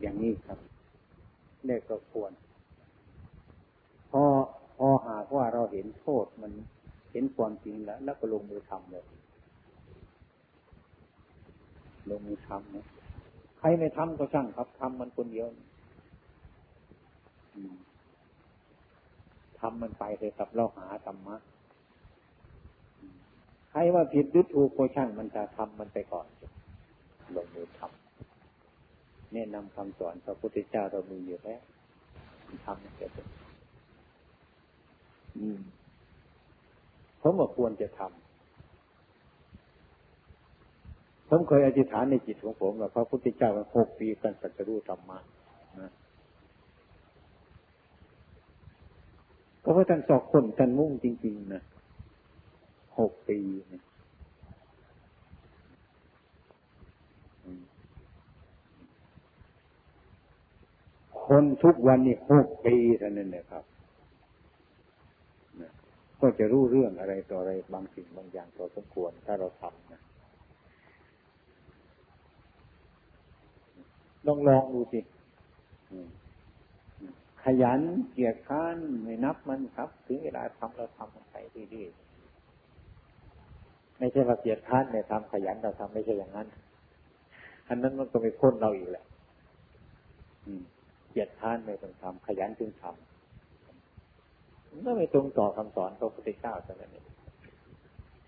อย่างนี้ครับเด็กก็ควร พอพอหากว่าเราเห็นโทษมันเห็นความจริงแล้ว แล้วก็ลงมือทำเลย ลงมือทำนะใครไม่ทำก็ช่างครับทำมันคนเดียวทำมันไปเลยครับเราหาธรรมะใครว่าผิดหรือถูกก็ช่างมันจะทำมันไปก่อนลงมือทำ แนะนำคำสอนพระพุทธเจ้าเรามีอยู่แล้วทำเกิดอืมผมว่าควรจะทำผมเคยอธิษฐานในจิตของผมว่าพระพุทธเจ้าหกปีกันสัจรู้ธรรมะนะก็เพราะท่านสอกคนท่านมุ่งจริง ๆ นะหกปีนะ คนทุกวันนี้หกปีเท่านั้นนะครับก็จะรู้เรื่องอะไรต่ออะไรบางสิ่งบางอย่างต่อสมควรถ้าเราทำนะลองลองดูสิขยันเกียรข้านไม่นับมันครับ ถึงเวลาทำเราทำมันไปดีๆไม่ใช่ว่าเกียรข้านเนี่ยทำขยันเราทำไม่ใช่อย่างนั้น อันนั้นมันก็ไม่พ้นเราอีกแหละเกียรข้านไม่ต้องทำขยันจึงทำก็ไม่ตรงต่อคำสอนพระพุทธเจ้าเท่านั้นเอง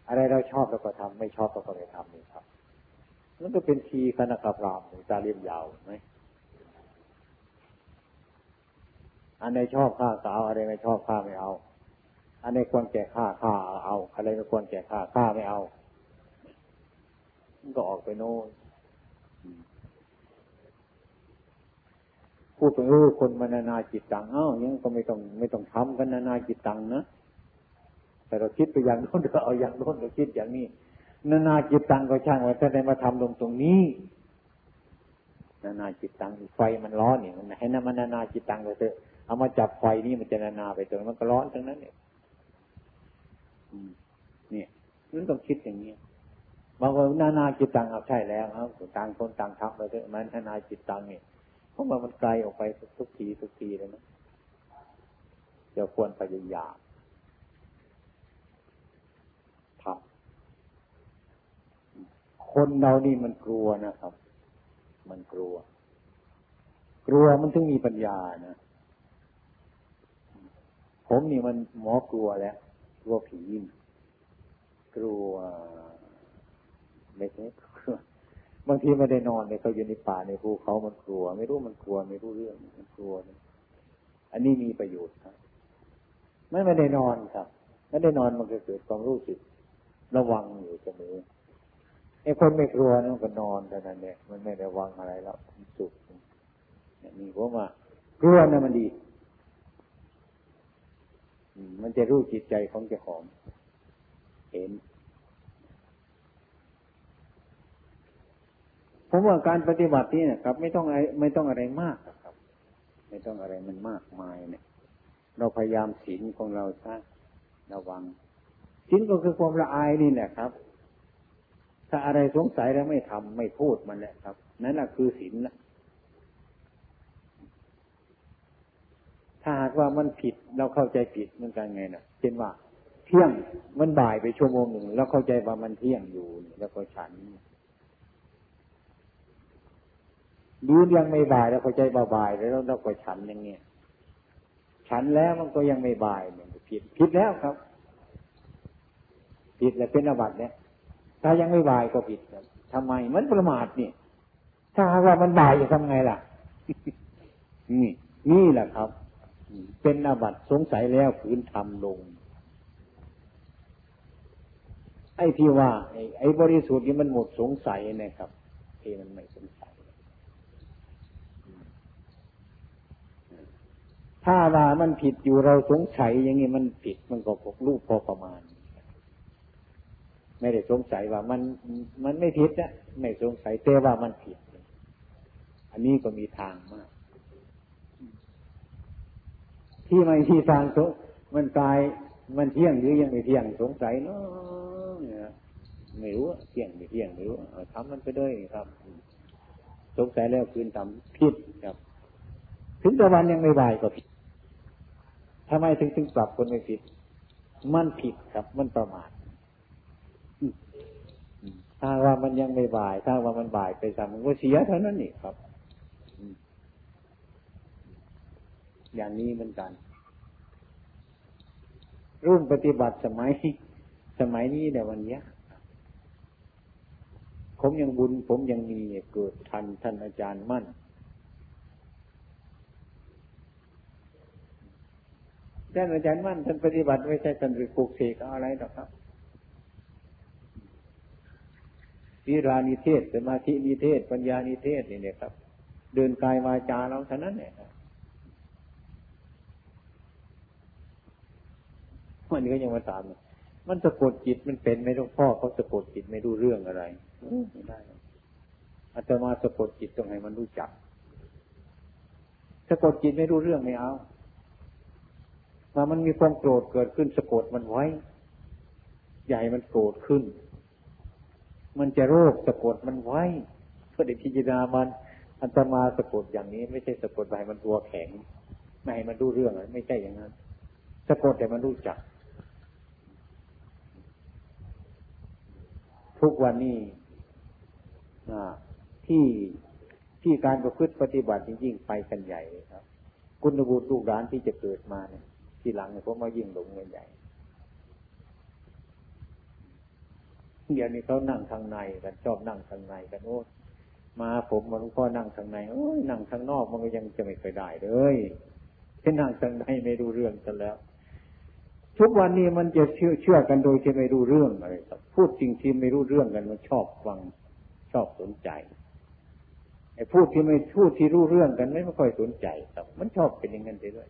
อะไรเราชอบเราก็ทำไม่ชอบเราก็ไม่ทำนี่ครับนั่นก็เป็นทีคณะกรามตาเรียมยาวไหมอันไหนชอบข้าสาวอะไรไม่ชอบข้าไม่เอา อันไหนควรแก่ข้าข้าเอาอะไรไม่ควรแก่ข้าข้าไม่เอามันก็ออกไปโน่น พูดถึงรู้คนมานานาจิตตังเอ้ายังก็ไม่ต้องไม่ต้องทำกันนานาจิตตังนะแต่เราคิดไปอย่างโน้นเราเอาอย่างโน้นเราคิดอย่างนี้ นานาจิตตังก็ช่างว่าถ้าได้มาทำลงตรงนี้ นานาจิตตังไฟมันร้อนนี่มันให้นามันนานาจิตตังไปเถอะเอามาจับไฟนี่มันจะนานาไปจนมันก็ร้อนทั้งนั้นเนี่ยเนี่ยนั่นต้องคิดอย่างนี้บางคนนานาจิตตังเอาใช่แล้วครับต่างคนต่างทำไปเถอะมันนานาจิตตังเนี่ย ราะว่ามันไกลออกไปทุกทีทุกทีเลยนะจะควรพยายามทำคนเรานี่มันกลัวนะครับ มันกลัว กลัวมันถึงมีปัญญานะผมนี่มันหมอกลัวแล้วกลัวผีกลัวไม่ใช่ บางทีไม่ได้นอนเนี่ยเขาอยู่ในป่าในภูเขามันกลัว ไม่รู้มันกลัว ไม่รู้เรื่องมันกลัวเนี่ยอันนี้มีประโยชน์ครับไม่ไม่ได้นอนครับไม่ได้นอนมันก็เกิดความรู้สึกระวังอยู่เสมอไอ้คนไม่กลัวนั่นก็นอนแต่นั้นเนี่ยมันไม่ได้วังอะไรแล้วสุขมีผมว่ากลัวนะมันดีมันจะรู้จิตใจของเจ้าของ เห็น ผมว่าการปฏิบัตินี่นะครับ ไม่ต้องอะไรไม่ต้องอะไรมากครับ ไม่ต้องอะไรมันมากมายเนี่ย เราพยายามศีลของเราซะระวังศีลก็คือความละอายนี่แหละครับ ถ้าอะไรสงสัยแล้วไม่ทำไม่พูดมันแหละครับ นั่นแหละคือศีลนะถ้าหากว่ามันผิดเราเข้าใจผิดเหมันกันไงนะเช่นว่า เที่ยงมันบ่ายไปชั่วโมงหนึ่งแล้วเข้าใจว่ามันเที่ยงอยู่แล้วก็ฉัน ดูยังไม่บ่ายแล้วเข้าใจบ่าบ่ายแล้วเราก็ฉันอย่างเงี้ยฉันแล้วมันก็ยังไม่บ่ายเนี่ยผิดผิดแล้วครับ ผิดแล้วเป็นอบัติเนี่ยถ้ายังไม่บ่ายก็ผิดครับทำไมมันประมาทนี่ถ้าหากว่ามันบ่ายจะทำไงล่ะนี่นี่แหละครับ เป็นอบัติสงสัยแล้วพื้นทำลง ไอ้ที่ว่าไอ้บริสุทธิ์นี่มันหมดสงสัยนะครับที่มันไม่สงสัย ถ้าว่ามันผิดอยู่เราสงสัยอย่างนี้มันผิดมันก็พกลูกพอประมาณ ไม่ได้สงสัยว่ามันมันไม่ผิดนะไม่สงสัยแต่ว่ามันผิด อันนี้ก็มีทางมาก ที่ไม่ที่ทางสงมันตายมันเที่ยงหรือยังไม่เที่ยงสงสัยเนาะไม่รู้เที่ยงไม่เที่ยงไม่รู้ทำมันไปด้วยครับ สงสัยแล้วคืนทำผิดครับ ถึงตะวันยังไม่บายก็ผิด ทำไมถึงถึงปรับคนไม่ผิด มันผิดครับ มันประมาทถ้าว่ามันยังไม่บ่าย ถ้าว่ามันบ่ายไปทำมันก็เสียเท่านั้นนี่ครับ อย่างนี้เหมือนกัน รุ่นปฏิบัติสมัย สมัยนี้เนี่ยวันนี้ผมยังบุญ ผมยังมีเกิดทันท่านอาจารย์มั่น ท่านอาจารย์มั่นท่านปฏิบัติไม่ใช่ท่านไปปลูกเสกอะไรหรอกครับวิรานิเทศสมาธินิเทศ ปัญญานิเทศนี่เนี่ยครับ เดินกายวาจาเราเท่านั้นเนี่ยวันก็ยังมาถามมันสะกดจิตมันเป็นไม่รู้พ่อเขาสะกดจิตไม่รู้เรื่องอะไรไม่ได้อาตมาสะกดจิตตรงไหนมันรู้จักสะกดจิตไม่รู้เรื่องไม่เอา มามันมีความโกรธเกิดขึ้นสะกดมันไว้ ใหญ่มันโกรธขึ้น มันจะโรคสะกดมันไว้เพื่อได้พิจารณามัน อันตมาสะกดอย่างนี้ ไม่ใช่สะกดไปมันตัวแข็ง ไม่ให้มันรู้เรื่องไม่ใช่อย่างนั้น สะกดแต่มันรู้จัก ทุกวันนี้ที่ที่การประพฤติปฏิบัติยิ่งไปกันใหญ่ครับ คุณบุตรลูกหลานที่จะเกิดมาเนี่ย ทีหลังเนี่ยผมมายิ่งหลงเงินใหญ่เดี๋ยวนี้เขานั่งทางในกันชอบนั่งทางในกันโอ้มาผมมาหลวงพ่อนั่งทางในโอ้ยนั่งทางนอกมันก็ยังจะไม่เคยได้เลยแค่นั่งทางในไม่รู้เรื่องกันแล้ว ทุกวันนี้มันจะเชื่อเชื่อกันโดยที่ไม่รู้เรื่องอะไรพูดจริงที่ไม่รู้เรื่องกันมันชอบฟังชอบสนใจไอ้พูดที่ไม่พูดที่รู้เรื่องกันไม่ค่อยสนใจครับมันชอบเป็นอย่างนั้นไปด้วย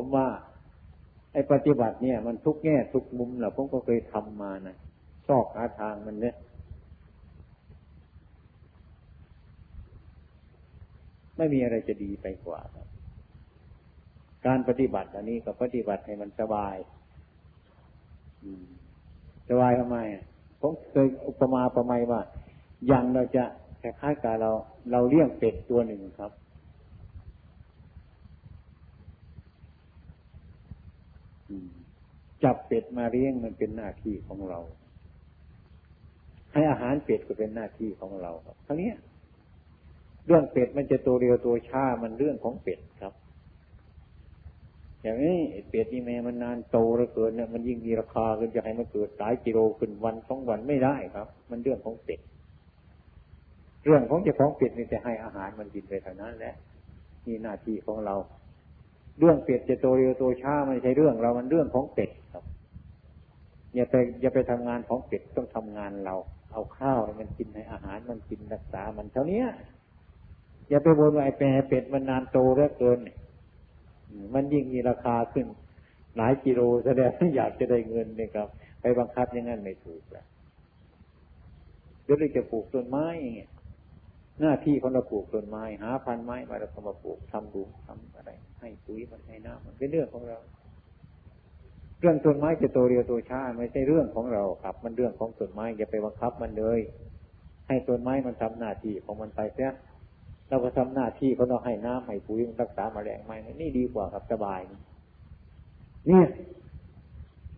ผมว่า ไอ้ปฏิบัติเนี่ย มันทุกแง่ทุกมุมแหละผมก็เคยทำมานะชอบหาทางมันเนี่ยไม่มีอะไรจะดีไปกว่าครับ การปฏิบัติอันนี้ก็ปฏิบัติให้มันสบายสบายทำไมผมเคยอุปมาประไมยว่าอย่างเราจะคล้ายๆกับเรา เราเลี้ยงเป็ดตัวหนึ่งครับ จับเป็ดมาเลี้ยงมันเป็นหน้าที่ของเรา ให้อาหารเป็ดก็เป็นหน้าที่ของเราครับทั้งนี้เรื่องเป็ดมันจะตัวเรียวตัวช้ามันเรื่องของเป็ดครับ อย่างนี้เป็ดนี่แม่มันนานโตแล้วเกินเนี่ยมันยิ่งมีราคาขึ้นจะให้มันเกิดหลายกิโลขึ้นวันสองวันไม่ได้ครับ มันเรื่องของเป็ดเรื่องของเจ้าของเป็ดนี่จะให้อาหารมันกินไปเท่านั้นแหละนี่หน้าที่ของเรา เรื่องเป็ดจะโตเร็วโตช้าไม่ใช่เรื่องเรา มันเรื่องของเป็ดครับ อย่าไปอย่าไปทำงานของเป็ดต้องทำงานเรา เอาข้าวมันกินให้อาหารมันกินรักษามันเท่านี้อย่าไปบนว่าไอ้แปรเป็ดมันนานโตเหลือเกิน มันยิ่งมีราคาขึ้น หลายกิโลแสดงอยากจะได้เงินเนี่ยครับ ไปบังคับอย่างนั้นไม่ถูกแล้วเดี๋ยวเราจะปลูกต้นไม้อย่างเงี้ยหน้าที่ของเราปลูกต้นไม้ หาพันไม้มาแล้วก็มาปลูกทำดูทำอะไร ให้ปุ๋ยมันให้น้ำมันเป็นเรื่องของเรา เรื่องต้นไม้จะโตเร็วโตช้าไม่ใช่เรื่องของเราครับ มันเรื่องของต้นไม้อย่าไปบังคับมันเลย ให้ต้นไม้มันทำหน้าที่ของมันไปเสียเราก็ทำหน้าที่เขาเราให้น้ำให้ปุ๋ยรักษาแมาแรงไม้นี่ดีกว่าครับสบายเนี่ย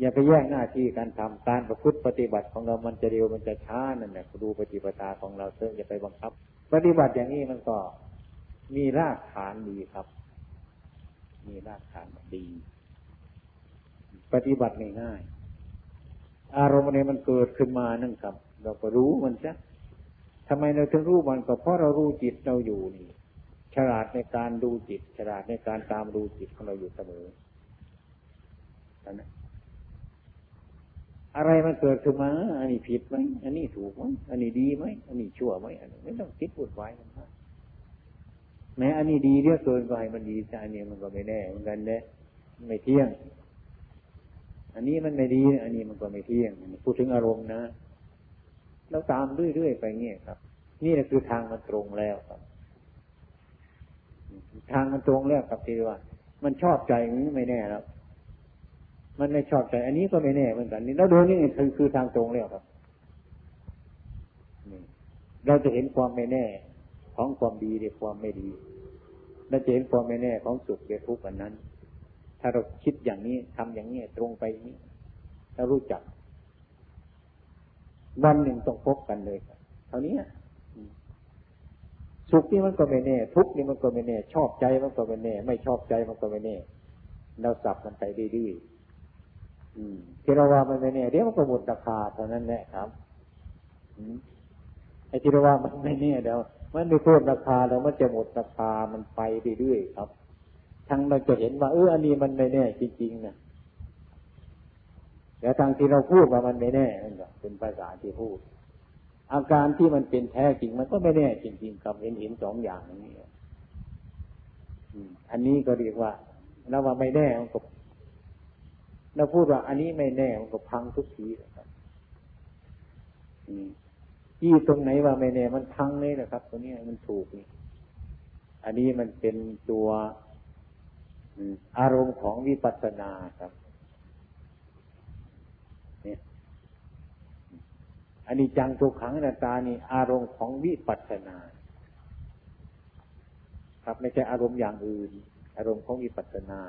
อย่าไปแย่งหน้าที่การทำการประพฤติปฏิบัติของเรา มันจะเร็วมันจะช้านั่นแหละดูปฏิปทาของเราเถอะอย่าไปบังคับ ปฏิบัติอย่างนี้มันก็มีรากฐานดีครับ มีรากฐานดี ปฏิบัติง่ายๆอารมณ์นี้มันเกิดขึ้นมานั่นครับ เราก็รู้มันซะทำไมเราถึงรู้มันก็เพราะเรารู้จิตเราอยู่นี่ ฉลาดในการดูจิต ฉลาดในการตามดูจิตของเราอยู่เสมอนะอะไรมันเกิดขึ้นมา อันนี้ผิดไหม อันนี้ถูกไหม อันนี้ดีไหม อันนี้ชั่วไหม อันนี้ไม่ต้องคิดพูดไว้มัน แม้อันนี้ดีเรียกเกินก็ให้มันดีแต่อันนี้มันก็ไม่แน่เหมือนกันเน่ไม่เที่ยง อันนี้มันไม่ดี อันนี้มันก็ไม่เที่ยง พูดถึงอารมณ์นะแล้วตามเรื่อยๆไปเงี้ยครับ นี่แหละคือทางมันตรงแล้วครับ ทางมันตรงแล้วครับที่ว่า มันชอบใจมันไม่แน่แล้วมันไม่ชอบใจ อันนี้ก็ไม่แน่เหมือนกันนี่เราดูนี่คือคือทางตรงแล้วครับเราจะเห็นความไม่แน่ ของความดีในความไม่ดี เราจะเห็นความไม่แน่ของสุขในทุกข์อันนั้น ถ้าเราคิดอย่างนี้ทำอย่างนี้ตรงไปนี้เรารู้จัก วันหนึ่งต้องพบกันเลยเท่านี้สุขนี่มันก็ไม่แน่ ทุกข์นี่มันก็ไม่แน่ ชอบใจมันก็ไม่แน่ ไม่ชอบใจมันก็ไม่แน่เราสับมันไปดื้อๆที่เราว่ามันไม่แน่เดี๋ยวมันก็หมดราคาเท่านั้นแหละครับไอ้ที่เราว่ามันไม่แน่เดี๋ยว มันไม่เพิ่มราคาแล้วมันจะหมดราคามันไปเรื่อยๆครับ ทั้งเราจะเห็นว่าเอออันนี้มันไม่แน่จริงๆนะแต่ทางที่เราพูดว่ามันไม่แน่นั่นก็เป็นภาษาที่พูด อาการที่มันเป็นแท้จริงมันก็ไม่แน่จริงๆกับเห็นเห็นสองอย่างนี้อันนี้ก็เรียกว่าเราว่าไม่แน่มันก็เราพูดว่า อันนี้ไม่แน่มันก็พังทุกทีครับ ที่ตรงไหนว่าไม่แน่มันพังเลยนะครับตัวนี้มันถูกนี่อันนี้มันเป็นตัวอารมณ์ของวิปัสสนาครับเนี่ยอันนี้จังทุกขังนาตานี่ อารมณ์ของวิปัสสนา ครับไม่ใช่อารมณ์อย่างอื่น อารมณ์ของวิปัสสนา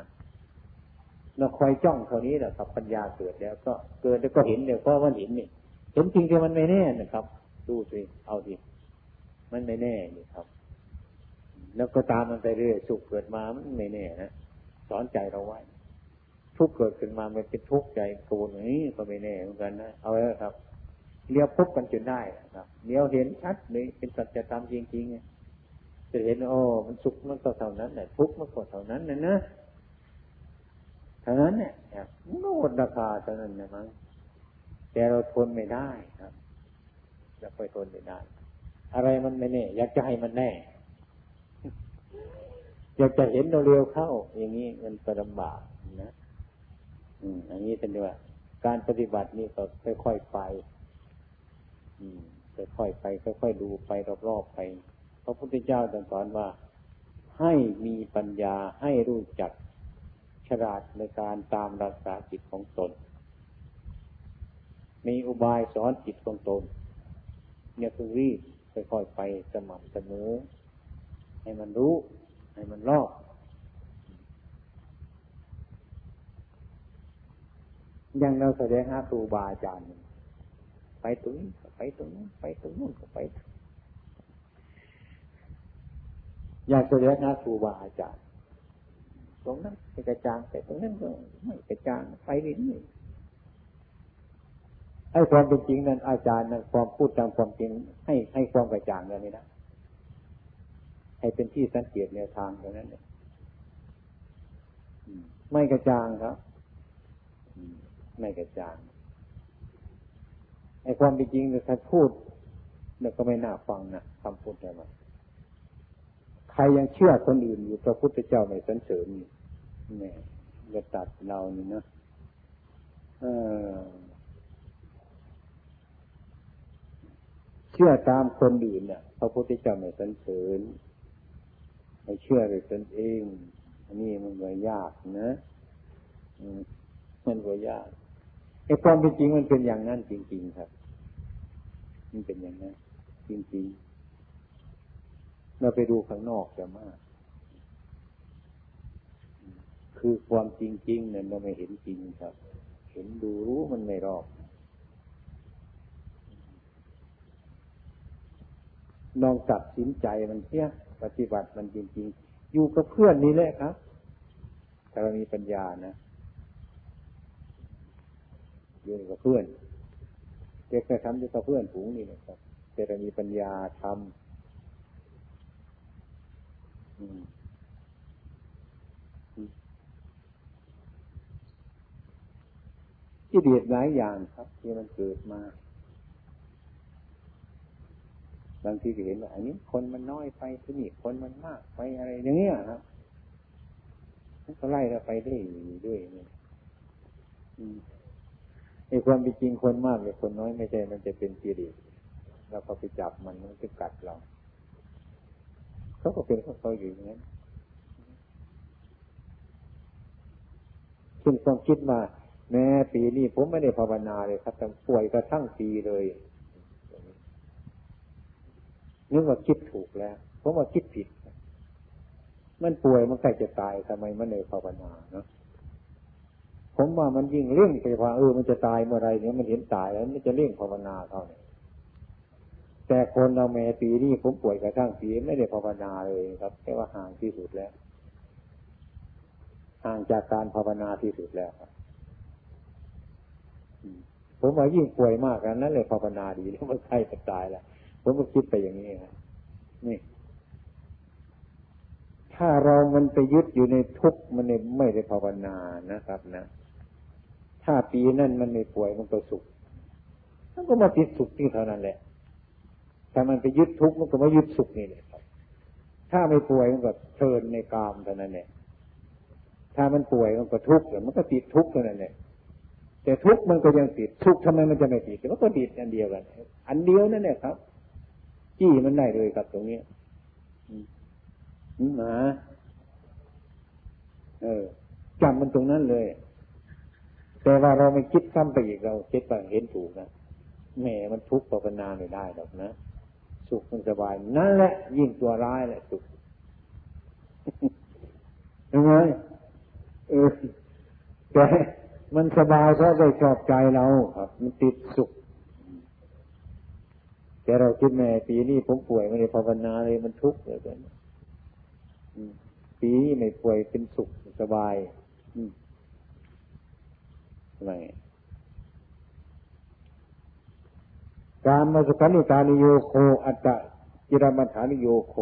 เราคอยจ้องเท่านี้แหละครับ ปัญญาเกิดแล้ว ก็เกิดแล้วก็เห็นเดี๋ยวก็มันเห็นนี่เห็นจริงแต่มันไม่แน่นะครับ ดูสิเอาสิมันไม่แน่นี่ครับ แล้วก็ตามมันไปเรื่อยสุขเกิดมามันไม่แน่นะสอนใจเราไว้ทุกเกิดขึ้นมามันเป็นทุกข์ใจโกรธนี้ก็ไม่แน่เหมือนกันนะเอาไว้ครับเลี้ยวพบกันจนได้ครับเลี้ยวเห็นชัดเลยเป็นสัจธรรมจริงๆจะเห็นโอ้มันสุขมันก็เท่านั้นแหละทุกข์มันก็เท่านั้นนะนะเท่านั้นเนี่ยโน่นราคาเท่านั้นนะมั้งแต่เราทนไม่ได้ครับ จะไปทนไม่ได้อะไรมันไม่แน่ อยากจะให้มันแน่ อยากจะเห็นเราเร็วเข้า อย่างนี้มันก็ลำบากนะอืมอันนี้เป็นว่า การปฏิบัตินี่ก็ค่อยๆไปค่อยๆไป ค่อยๆดูไปรอบๆไปพระพุทธเจ้าตรัสสอนว่า ให้มีปัญญาให้รู้จักฉลาดในการตามรักษาจิตของตน มีอุบายสอนจิตของตน เนี่ยคือรีบค่อยๆไปสม่ำเสมอ ให้มันรู้ ให้มันรอบยังเราแสดงหาครูบาอาจารย์ไปตรงนี้ไปตรงนู้นไปตรงนู้นก็ไป อยากจะเรียนนะครูบาอาจารย์ตรงนั้นไปกระจางแต่ตรงนั้นก็ไม่กระจางไปเรื่อยๆ ให้ความเป็นจริงนั้นอาจารย์นั้นความพูดตามความจริง ให้ให้ความกระจ่างเลยนี่นะให้เป็นที่สังเกตแนวทางอย่างนั้นเนี่ยไม่กระจ่างครับไม่กระจ่างไอ้ความเป็นจริงเนี่ยท่านพูดเนี่ยก็ไม่น่าฟังนะคำพูดอะไรมาใครยังเชื่อคนอื่นอยู่พระพุทธเจ้าในสันเสริญนี่เนี่ยจะตัดเรานี่นะเออ เชื่อตามคนอื่นเนี่ยพระพุทธเจ้าในสันเสริญไม่เชื่อเลยตนเอง อันนี้มันก็ยากนะมันก็ยากไอ้ความเป็นจริงมันเป็นอย่างนั้นจริง ๆ ครับ มันเป็นอย่างนั้น จริงๆเราไปดูข้างนอกจะมาก คือความจริงๆเนี่ยเราไม่เห็นจริงครับ เห็นดูรู้มันไม่รอบ ลองตัดสินใจมันเสียปฏิบัติมันจริง ๆ อยู่กับเพื่อนนี่แหละครับถ้าเรามีปัญญานะอยู่กับเพื่อนเด็กก็ทำอยู่กับเพื่อนผูงนี่นะครับแต่เรามีปัญญาทำที่เดียดหลายอย่างครับ ที่มันเกิดมา บางทีก็เห็นว่าอันนี้คนมันน้อยไปที่นี่คนมันมากไปอะไรอย่างเงี้ยครับก็ไล่เราไปได้ด้วยนี่ไอ้ความเป็นจริงคนมากหรือคนน้อยไม่ใช่ มันจะเป็นกิเลสเราก็ไปจับมันมันจะกัดเราเขาก็เป็นของเขาอยู่อย่างนั้นซึ่งความคิดมาแม้ปีนี้ผมไม่ได้ภาวนาเลยครับแต่ป่วยกระทั่งปีเลย นึกว่าคิดถูกแล้วผมว่าคิดผิด มันป่วยมันใกล้จะตายทำไมมันเลยภาวนาเนาะผมว่ามันยิ่งเร่งไปว่าเออมันจะตายเมื่อไรเนี่ยมันเห็นตายแล้วมันจะเร่งภาวนาเท่านี้แต่คนเราแม่ปีนี้ผมป่วยกระทั่งปีไม่ได้ภาวนาเลยครับแค่ว่าห่างที่สุดแล้วห่างจากการภาวนาที่สุดแล้วครับผมว่ายิ่งป่วยมากกันนั้นเลยภาวนาดีแล้วมันใกล้จะตายแล้ว ผมก็คิดไปอย่างนี้ครับนี่ ถ้าเรามันไปยึดอยู่ในทุกข์มันไม่ได้ภาวนานะครับ นะถ้าปีนั้นมันไม่ป่วยมันก็สุขมันก็มาติดสุขที่เท่านั้นแหละ ถ้ามันไปยึดทุกข์มันก็มายึดสุขนี่แหละครับถ้าไม่ป่วยมันก็เทินในกามเท่านั้นแหละถ้ามันป่วยมันก็ทุกข์มันก็ติดทุกข์เท่านั้นแหละแต่ทุกข์มันก็ยังติดทุกข์ทำไมมันจะไม่ติดมันก็ติดอันเดียวกัน อันเดียวนั่นแหละครับ จี้มันได้เลยครับตรงนี้หมาเออจำมันตรงนั้นเลย แต่ว่าเราไม่คิดซ้ำไปอีกเราคิดไปเห็นถูกนะแหมมันทุกข์ภาวนาไม่ได้หรอกนะสุขมันสบายนั่นแหละ ยิ่งตัวร้ายแหละสุขยังไงเออแต่มันสบายเพราะได้ชอบใจเราครับ มันติดสุข แต่เราคิดแม่ปีนี้ผมป่วยไม่ได้ภาวนาเลยมันทุกข์เลยกันปีนี้ไม่ป่วยเป็นสุขสบายทำไมการมาสุขานิการนิโยโคอัตตะจิรมัฐานิโยโค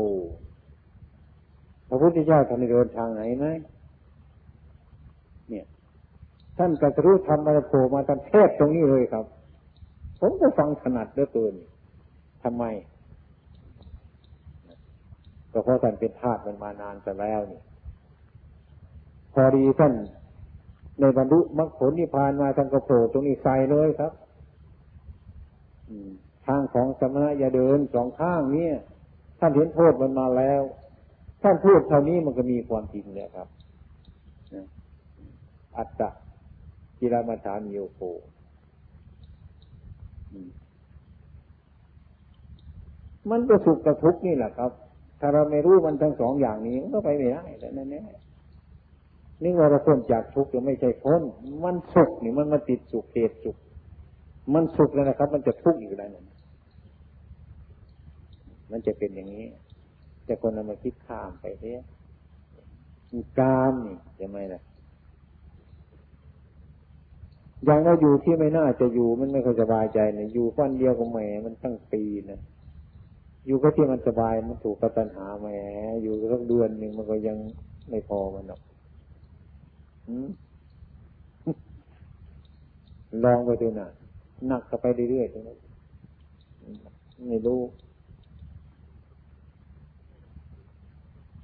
พระพุทธเจ้าท่านเดินทางไหนไหมเนี่ย ท่านก็รู้ทำมาโผมาตามเทศตรงนี้เลยครับ ผมก็ฟังถนัดเหลือเกิน ทำไมก็เพราะท่านเป็นทาสมันมานานแต่แล้วนี่ พอดีท่านในบรรลุมรรคผลนิพพานมาท่านก็โผล่ตรงนี้ใส่เลยครับทางของสมณะอย่าเดินสองข้างเนี่ย ท่านเห็นโทษมันมาแล้ว ท่านพูดเท่านี้มันก็มีความจริงเลยครับอัตตะกิรมาฐานโยโค มันก็สุขกับทุกข์นี่แหละครับ ถ้าเราไม่รู้มันทั้งสองอย่างนี้มันก็ไปไม่ได้แล้วนั่นแน่นี่ว่าเราพ้นจากทุกข์ยังไม่ใช่พ้น มันสุขนี่มันมาติดสุขเหตุสุข มันสุขแล้วนะครับ มันจะทุกข์อยู่แล้วนั่นมันจะเป็นอย่างนี้ แต่คนเรามาคิดข้ามไปเนี่ยกามนี่จะไม่ล่ะอย่างเราอยู่ที่ไม่น่าจะอยู่มันไม่ค่อยสบายใจเนี่ยอยู่ฟันเดียวกับแหมมันตั้งปีนะ อยู่ก็ที่มันสบายมันถูกกับปัญหาแหมอยู่สักเดือนหนึ่งมันก็ยังไม่พอมันหรอกลองไปดูนะหนักก็ไปเรื่อยๆตรงนั้นไม่รู้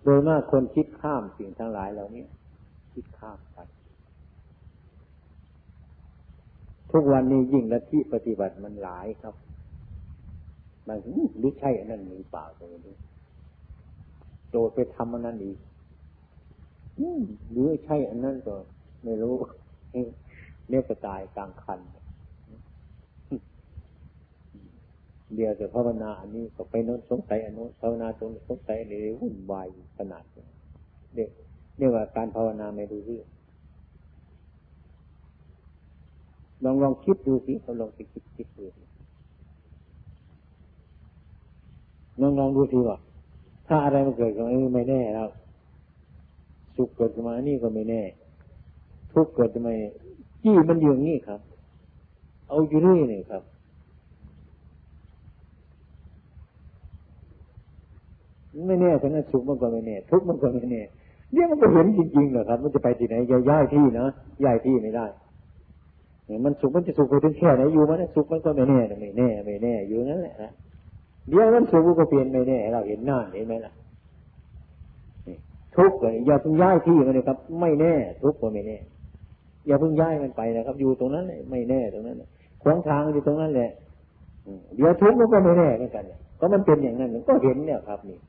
โดยมากคนคิดข้ามสิ่งทั้งหลายเหล่านี้คิดข้ามไป ทุกวันนี้ยิ่งละที่ปฏิบัติมันหลายครับ บางทีรือใช่อันนั้นหรือเปล่าตัวนี้โดดไปทำอันนั้นอีกหรือใช่อันนั้นก็ไม่รู้เนี่ยจะตายกลางคันเดียวจะภาวนาอันนี้ก็ไปโน้นสงสัยอันโน้นภาวนาตรงสงสัยอะไรวุ่นวายขนาดเด็กเรียกว่าการภาวนาไม่รู้เรื่องลองลองคิดดูสิลองไปคิดคิดดู ลองลองดูสิว่าถ้าอะไรมันเกิดขึ้นไม่แน่แล้วสุขเกิดขึ้นมานี่ก็ไม่แน่ ทุกข์เกิดขึ้นมาจี้มันอยู่อย่างนี้ครับ เอาอยู่นี่นี่ครับไม่แน่ฉะนั้นสุขมันก็ไม่แน่ทุกข์มันก็ไม่แน่เนี่ยมันก็เห็นจริงๆเหรอครับ มันจะไปที่ไหนย้ายที่นะย้ายที่ไม่ได้เนี่ยมันสุขมันจะสุขไปถึงแค่ไหนอยู่มันสุขมันก็ไม่แน่ไม่แน่ไม่แน่อยู่นั่นแหละนะ เดี๋ยวนั้นสุขก็เปลี่ยนไม่แน่เราเห็นหน้าเห็นไหมล่ะทุกข์เลยอย่าเพิ่งย้ายที่มันเลยครับ ไม่แน่ ทุกข์ก็ไม่แน่ อย่าเพิ่งย้ายมันไปนะครับ อยู่ตรงนั้นไม่แน่ตรงนั้นขวางทางอยู่ตรงนั้นแหละเดี๋ยวทุกข์มันก็ไม่แน่เหมือนกันก็มันเป็นอย่างนั้นก็เห็นเนี่ยครับ นี่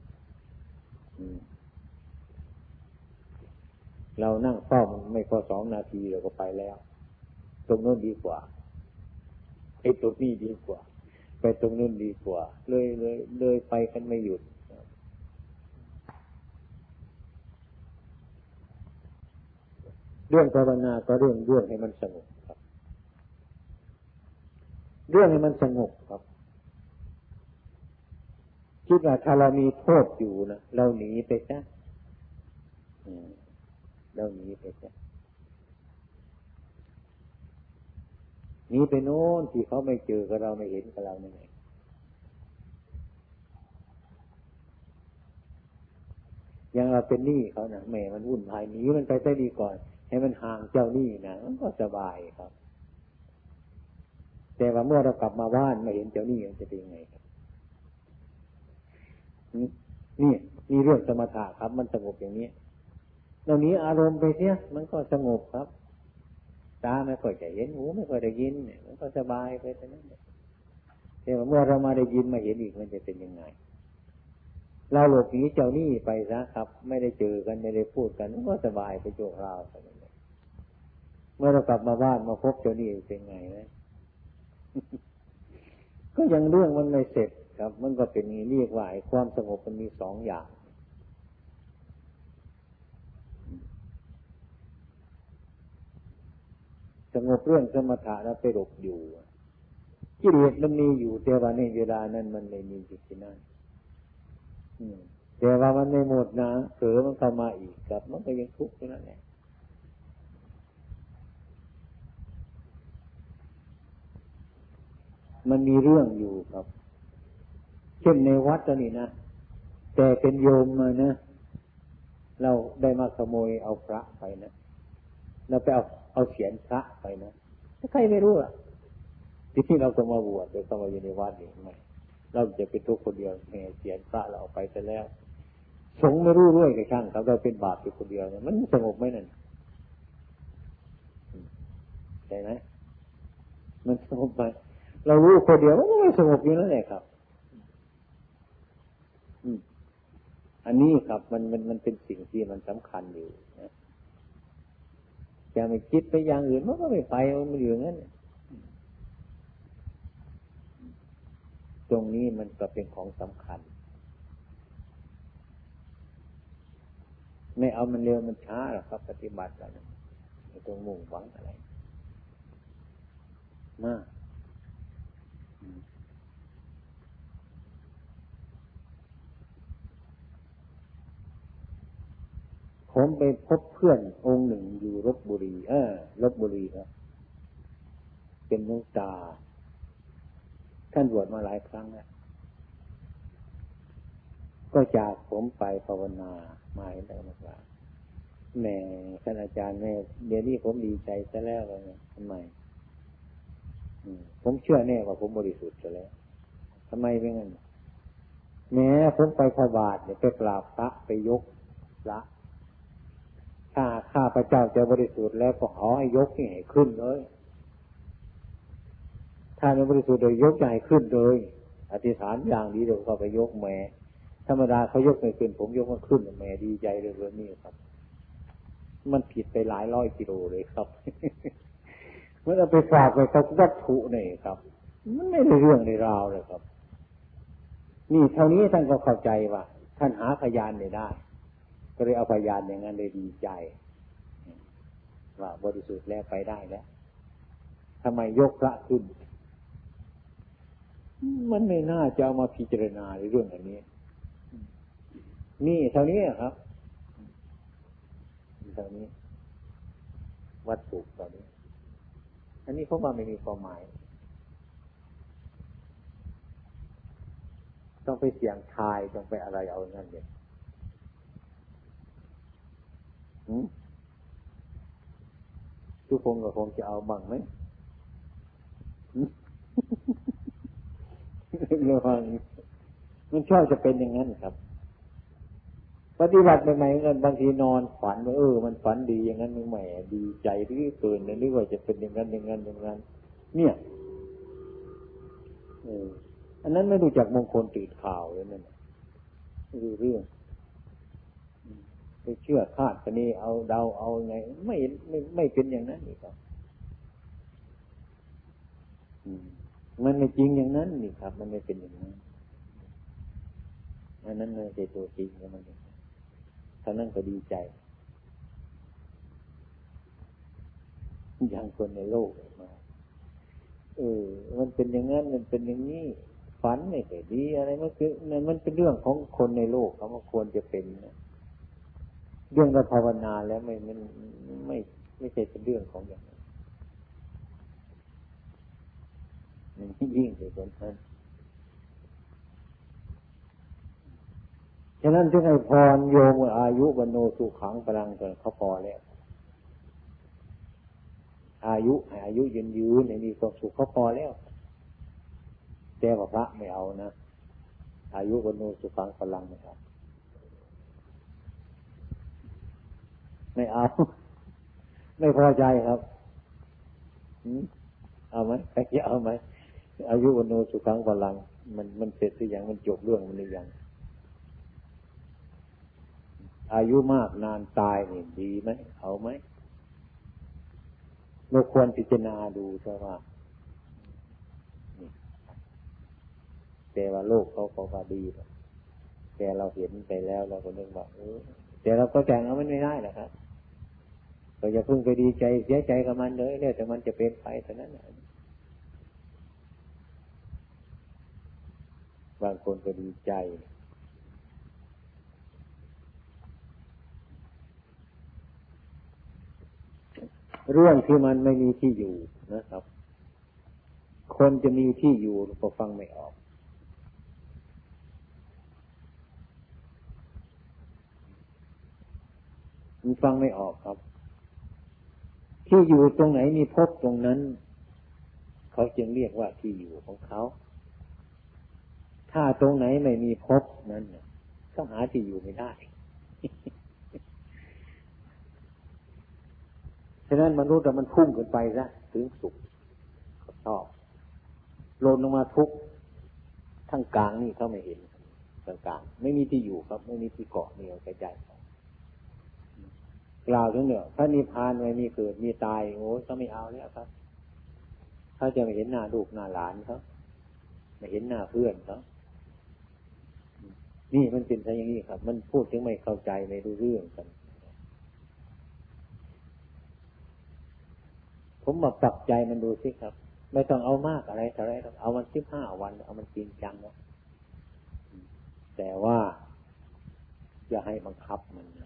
เรานั่งเฝ้ามันไม่พอสองนาทีเราก็ไปแล้ว ตรงโน้นดีกว่าไอ้ตรงนี้ดีกว่า ตรงนู้นดีกว่า เลยเลยเลยไปกันไม่หยุดเรื่องภาวนาก็เรื่องเรื่องให้มันสงบครับ เรื่องให้มันสงบครับ คิดว่าถ้าเรามีโทษอยู่นะเราหนีไปซะเราหนีไปซะ หนีไปโน้นที่เขาไม่เจอกับเราไม่เห็นกับเราไม่ไงยังเราเป็นหนี้เขานะแม่มันวุ่นวายหนีมันไปได้ดีก่อน ให้มันห่างเจ้าหนี้นะมันก็สบายครับ แต่ว่าเมื่อเรากลับมาบ้านไม่เห็นเจ้าหนี้มันจะเป็นยังไงครับนี่มีเรื่องสมถะครับ มันสงบอย่างนี้เรานี้อารมณ์ไปเสียมันก็สงบครับ ตาไม่ค่อยจะเห็นหูไม่ค่อยได้ยินมันก็สบายไปแต่นั้นแต่เมื่อเรามาได้ยินมาเห็นอีกมันจะเป็นยังไง เราหลบหนีเจ้านี่ไปซะครับ ไม่ได้เจอกันไม่ได้พูดกันก็สบายไปโจกเราไปเลยเมื่อเรากลับมาบ้านมาพบเจ้านี่เป็นไงนะก็ยังเรื่องมันไม่เสร็จครับ มันก็เป็นเรียกว่าความสงบมันมีสองอย่าง สงบเรื่องสมถะแล้วไปหลบอยู่กิเลสมันมีอยู่แต่ว่าในเวลานั้นมันไม่มีจิตที่นั่นแต่ว่ามันไม่หมดนะเสือมันเข้ามาอีกครับ มันก็ยังทุกข์อยู่นั่นแหละมันมีเรื่องอยู่ครับ เช่นในวัดนี่นะ แต่เป็นโยมมานะ เราได้มาขโมยเอาพระไปนะ เราไปเอา เอาเสียนพระไปนะใครไม่รู้อะที่ที่เราก็มาบวชเดี๋ยวเข้ามาอยู่ในวัดนี่ไม่เราจะเป็นทุกคนเดียวแห่เสียนพระเราเอาไปแต่แล้วสงไม่รู้ด้วยกับช่างเขาเราเป็นบาปอยู่คนเดียวเนี่ยมันสงบไหมนั่นใช่ไหมมันสงบไหมเรารู้คนเดียวมันไม่สงบอยู่นั่นแหละครับอันนี้ครับ มันมันมันเป็นสิ่งที่มันสำคัญอยู่นะ จะไม่คิดไปอย่างอื่นมันก็ไม่ไปมันอยู่งั้นตรงนี้มันก็เป็นของสำคัญ ไม่เอามันเร็วมันช้าหรอกครับ ปฏิบัติแล้วไม่ต้องมุ่งหวังอะไร มาก ผมไปพบเพื่อนองค์หนึ่งอยู่รบบุรี เออรบบุรีครับเป็นนุตา ท่านบวชมาหลายครั้งแล้วก็จากผมไปภาวนามาเห็นได้มากว่าแม่ท่านอาจารย์แม่เดี๋ยวนี้ผมดีใจซะแล้วเลยทำไมผมเชื่อแน่ว่าผมบริสุทธิ์แล้วทำไมเป็นงั้นแม้ผมไปพบาทเนี่ยไปกราบพระไปยกพระ ถ้าข้าพระเจ้าจะบริสุทธิ์แล้วก็ขอให้ยกให้ขึ้นเลย ถ้าไม่บริสุทธิ์โดยยกใหญ่ขึ้นเลย อธิษฐานอย่างดีเดี๋ยวเขาไปยกแม่ ธรรมดาเขายกไม่ขึ้น ผมยกมันขึ้นแม่ดีใจเลยเรื่องนี้ครับ มันผิดไปหลายร้อยกิโลเลยครับเมื่อเราไปฝากไปกับวัตถุนี่ครับ มันไม่ได้เรื่องในราวเลยครับ นี่เท่านี้ท่านก็เข้าใจว่าท่านหาพยานไม่ได้ ก็เลยเอาพยานอย่างนั้นเลยดีใจว่าบริสุทธิ์แล้วไปได้แล้วทำไมยกพระขึ้น มันไม่น่าจะามาพิจารณาในเรื่องอันนี้ นี่เท่านี้ครับเท่านี้ วัตถุตอนนี้ อันนี้เขาว่าไม่มีความหมาย ต้องไปเสี่ยงทายต้องไปอะไรเอาเงี้ยเด็ก ทุกคนก็คงจะเอาบังไหมระวังมันชอบจะเป็นอย่างนั้นครับ ปฏิบัติใหม่ๆเงินบางทีนอนฝันว่าเออ มันฝันดีอย่างนั้นแหม่ดีใจที่เกินนึกว่าจะเป็นอย่างนั้นอย่างนั้นอย่างนั้น เนี่ยเอออันนั้นไม่รู้จักมงคลตื่นข่าวเลยนั่นคือเรื่อง ไปเชื่อคาดคะเนเอาเดาเอาไง ไม่ไม่ไม่เป็นอย่างนั้นนี่ครับมันไม่จริงอย่างนั้นนี่ครับ มันไม่เป็นอย่างนั้นอันนั้นไม่ใช่ตัวจริงของมันท่านั้นก็ดีใจ อย่างคนในโลกมาเออ มันเป็นอย่างนั้น มันเป็นอย่างนี้ ฝันไม่ใช่ดีอะไรมันคือมันเป็นเรื่องของคนในโลกเขาควรจะเป็นนะ เรื่องเรภาวนาแล้วไม่มันไม่ไม่ใช่เป็นเรื่องของอย่างนั้นยิ่งไปกว่านั้นฉะนั้นจึงให้พรโยมอายุบรรโนสุขังพลังกันเขาพอแล้วอายุอายุยืนยืนในมีความสุขเขาพอแล้วแต่ว่าพระไม่เอานะอายุบรรโนสุขังพลังนะครับ ไม่เอา ไม่พอใจครับเอาไหมใครจะเอาไหมอายุวันโนสุขังพลัง มันมันเสร็จหรือยังมันจบเรื่องมันหรือยังอายุมากนานตายนี่ดีไหมเอาไหมเราควรพิจารณาดูใช่ไหมแต่ว่าโลกเขาเขาก็ดีแต่เราเห็นไปแล้วเราก็นึกว่าเออแต่เราก็แจ้งเอามันไม่ได้นะครับ เราจะพึ่งไปดีใจเสียใจกับมันเลยเนี่ยแต่มันจะเป็นไปเท่านั้นบางคนก็ดีใจ เรื่องที่มันไม่มีที่อยู่นะครับ คนจะมีที่อยู่ก็ฟังไม่ออกมันฟังไม่ออกครับ ที่อยู่ตรงไหนมีพบตรงนั้น เขาจึงเรียกว่าที่อยู่ของเขา ถ้าตรงไหนไม่มีพบนั้นก็หาที่อยู่ไม่ได้ฉะนั้นมนุษย์มันพุ่งขึ้นไปซะถึงสุขเขาชอบลนลงมาทุกทั้งกลางนี่เขาไม่เห็นกลางกลางไม่มีที่อยู่ครับ ไม่มีที่เกาะเนียวใจใจ กล่าวถึงเนี่ยพระนิพพานไม่มีเกิดมีตายโอ้ก็ไม่เอาแล้วครับเขาจะไม่เห็นหน้าลูกหน้าหลานเขาไม่เห็นหน้าเพื่อนเขานี่มันเป็นอะไรอย่างนี้ครับ มันพูดถึงไม่เข้าใจไม่รู้เรื่องกันผมมาปรับใจมันดูสิครับ ไม่ต้องเอามากอะไรอะไรเอามันสิบห้าวัน เอามันจริงจังนะแต่ว่าอย่าให้บังคับมันนะ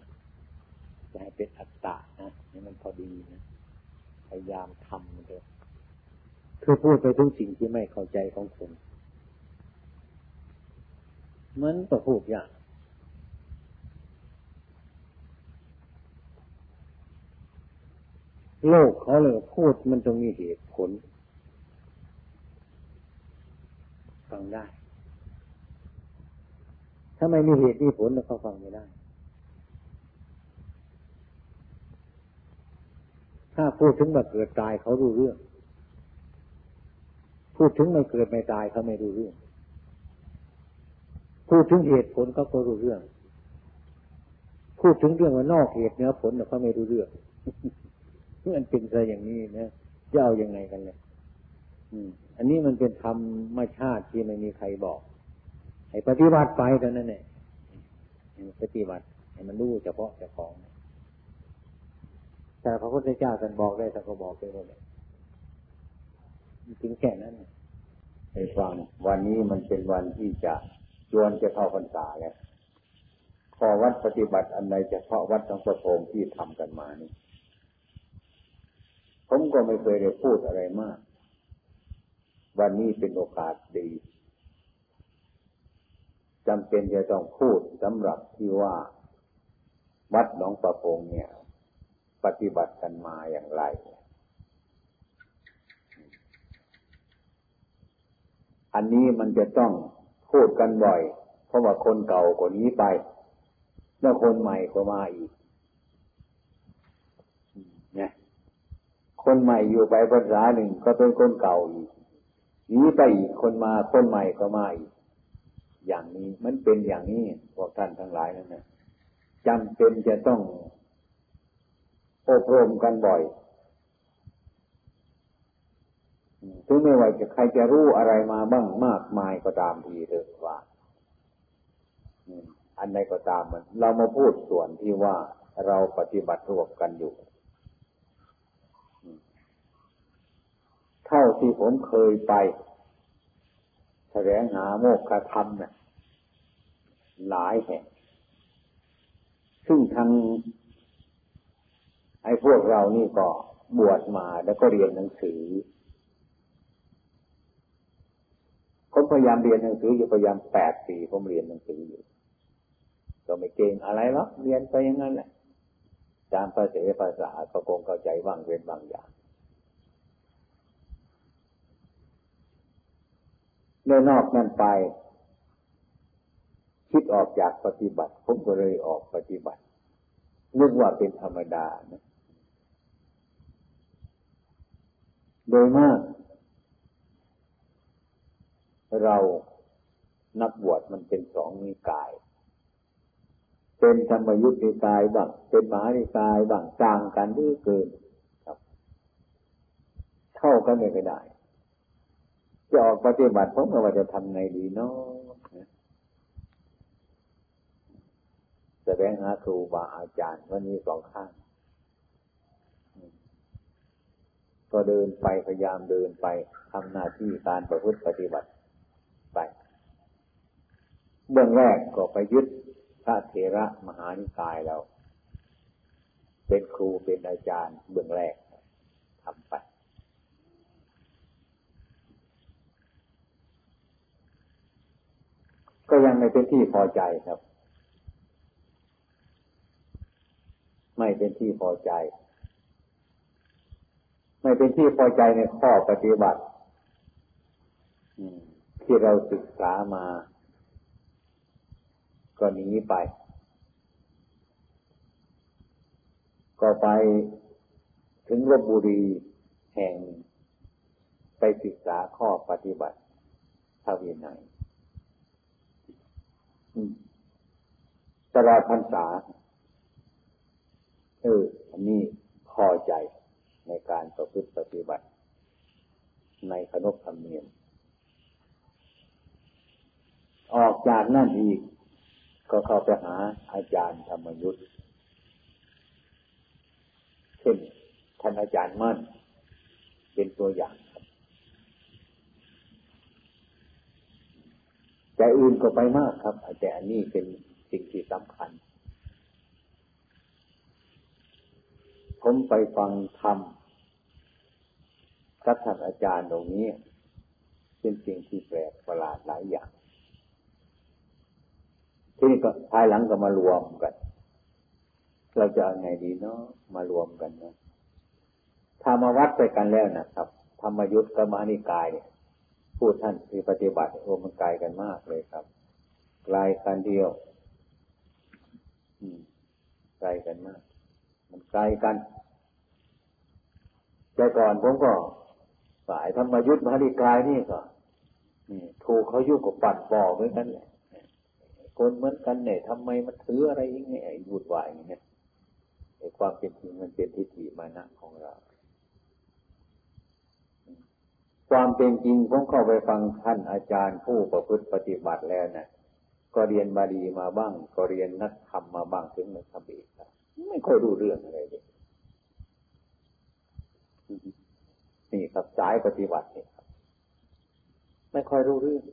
จะให้เป็นอัตตะนะให้มันพอดีนะพยายามทำมันเลยคือพูดไปถึงสิ่งที่ไม่เข้าใจของคนมันก็พูดยากโลกเขาเลยพูดมันต้องมีเหตุผลฟังได้ ถ้าไม่มีเหตุมีผลแล้วเขาฟังไม่ได้ ถ้าพูดถึงมาเกิดตายเขารู้เรื่อง พูดถึงไม่เกิดไม่ตายเขาไม่รู้เรื่อง พูดถึงเหตุผลเขาก็รู้เรื่อง พูดถึงเรื่องว่านอกเหตุเนื้อผลเขาไม่รู้เรื่องมันเป็นอะไรอย่างนี้นะจะเอาอยัางไงกันเลยอันนี้มันเป็นธรรมชาติที่ไม่มีใครบอก ให้ปฏิบัติไปเท่านั้นเองปฏิบัติ ให้มันรู้เฉพาะเจ้าของ แต่พระพุทธเจ้าท่านบอกได้ท่านก็บอกไปหมดเลยถึงแค่นั้นในฟังวันนี้มันเป็นวันที่จะชวนจะเข้าพรรษาแล้วข้อวัดปฏิบัติอันใดเฉพาะวัดทั้งประพงที่ทำกันมานี่ผมก็ไม่เคยได้พูดอะไรมาก วันนี้เป็นโอกาสดีจำเป็นจะต้องพูดสำหรับที่ว่า วัดหนองประพงเนี่ย ปฏิบัติกันมาอย่างไร อันนี้มันจะต้องพูดกันบ่อย เพราะว่าคนเก่าคนนี้ไป แล้วคนใหม่ก็มาอีกเนี่ยคนใหม่อยู่ไปภาษาหนึ่งก็เป็นคนเก่าอีกนี้ไปอีกคนมาคนใหม่ก็มาอีก อย่างนี้มันเป็นอย่างนี้พวกท่านทั้งหลายนั่นนะจำเป็นจะต้อง อบรมกันบ่อยถึงไม่ว่าจะใครจะรู้อะไรมาบ้างมากมายก็ตามทีเถอะว่าอันใดก็ตามมัน เรามาพูดส่วนที่ว่าเราปฏิบัติร่วมกันอยู่ เท่าที่ผมเคยไปแสวงหาโมกขธรรมเนี่ยหลายแห่ง ซึ่งทาง ไอ้พวกเรานี่ก็บวชมาแล้วก็เรียนหนังสือผมพยายามเรียนหนังสืออยู่พยายามแปดปีผมเรียนหนังสืออยู่ก็ไม่เก่งอะไรหรอกเรียนไปอย่างนั้นแหละตามภาษาภาษาก็คงเข้าใจบ้างเว้นบางอย่างในนอกนั้นไป คิดออกจากปฏิบัติ ผมก็เลยออกปฏิบัตินึกว่าเป็นธรรมดานะ โดยมาก เรานักบวชมันเป็นสองนิกาย เป็นธรรมยุทธนิกายบ้างเป็นมหานิกายบ้างต่างกันด้วยเกินครับ เท่ากันไม่ได้ จะออกปฏิบัติผมก็ว่าจะทำไงดีเนาะแสดงหาครูบาอาจารย์วันนี้สองข้าง ก็เดินไปพยายามเดินไปทำหน้าที่การประพฤติปฏิบัติไป เบื้องแรกก็ไปยึดพระเถระมหานิกายเรา เป็นครูเป็นอาจารย์ เบื้องแรกทำไป ก็ยังไม่เป็นที่พอใจครับ ไม่เป็นที่พอใจ ไม่เป็นที่พอใจในข้อปฏิบัติที่เราศึกษามา ก็หนีไป ก็ไปถึงลบบุรีแห่ง ไปศึกษาข้อปฏิบัติทวินัยตลอดพรรษา เออ อันนี้พอใจ ในการประพฤติปฏิบัติ ในขนบธรรมเนียม ออกจากนั่นอีก ก็เข้าไปหาอาจารย์ธรรมยุทธ์เช่นท่านอาจารย์มั่น เป็นตัวอย่างแต่อื่นก็ไปมากครับ แต่อันนี้เป็นสิ่งที่สำคัญ ผมไปฟังธรรมกับท่านอาจารย์ตรงนี้ เป็นสิ่งที่แปลกประหลาดหลายอย่าง ที่นี่ก็ภายหลังก็มารวมกัน เราจะเอาไงดีเนาะมารวมกันนะถ้ามาวัดไปกันแล้วนะครับ ธรรมยุทธกับมานิกายเนี่ยพูดท่านที่ปฏิบัติโอ้มันไกลกันมากเลยครับไกลกันเดียวอืมไกลกันมาก มันไกลกัน แต่ก่อนผมก็สายธรรมยุทธ์มหาดิกายนี่ก็ถูกเขายุ่งกับปั่นบ่อเหมือนกันแหละคนเหมือนกันเนี่ยทำไมมันถืออะไรอย่างเงี้ยวุ่นวายอย่างเงี้ยความเป็นจริงมันเป็นทิฏฐิมานะของเรา ความเป็นจริงผมเข้าไปฟังท่านอาจารย์ผู้ประพฤติปฏิบัติแล้วนะก็เรียนบาลีมาบ้าง ก็เรียนนักธรรมมาบ้างถึงนักธรรมอีก ไม่ค่อยรู้เรื่องอะไรเลยนี่ครับสายปฏิบัตินี่ครับ ไม่ค่อยรู้เรื่อง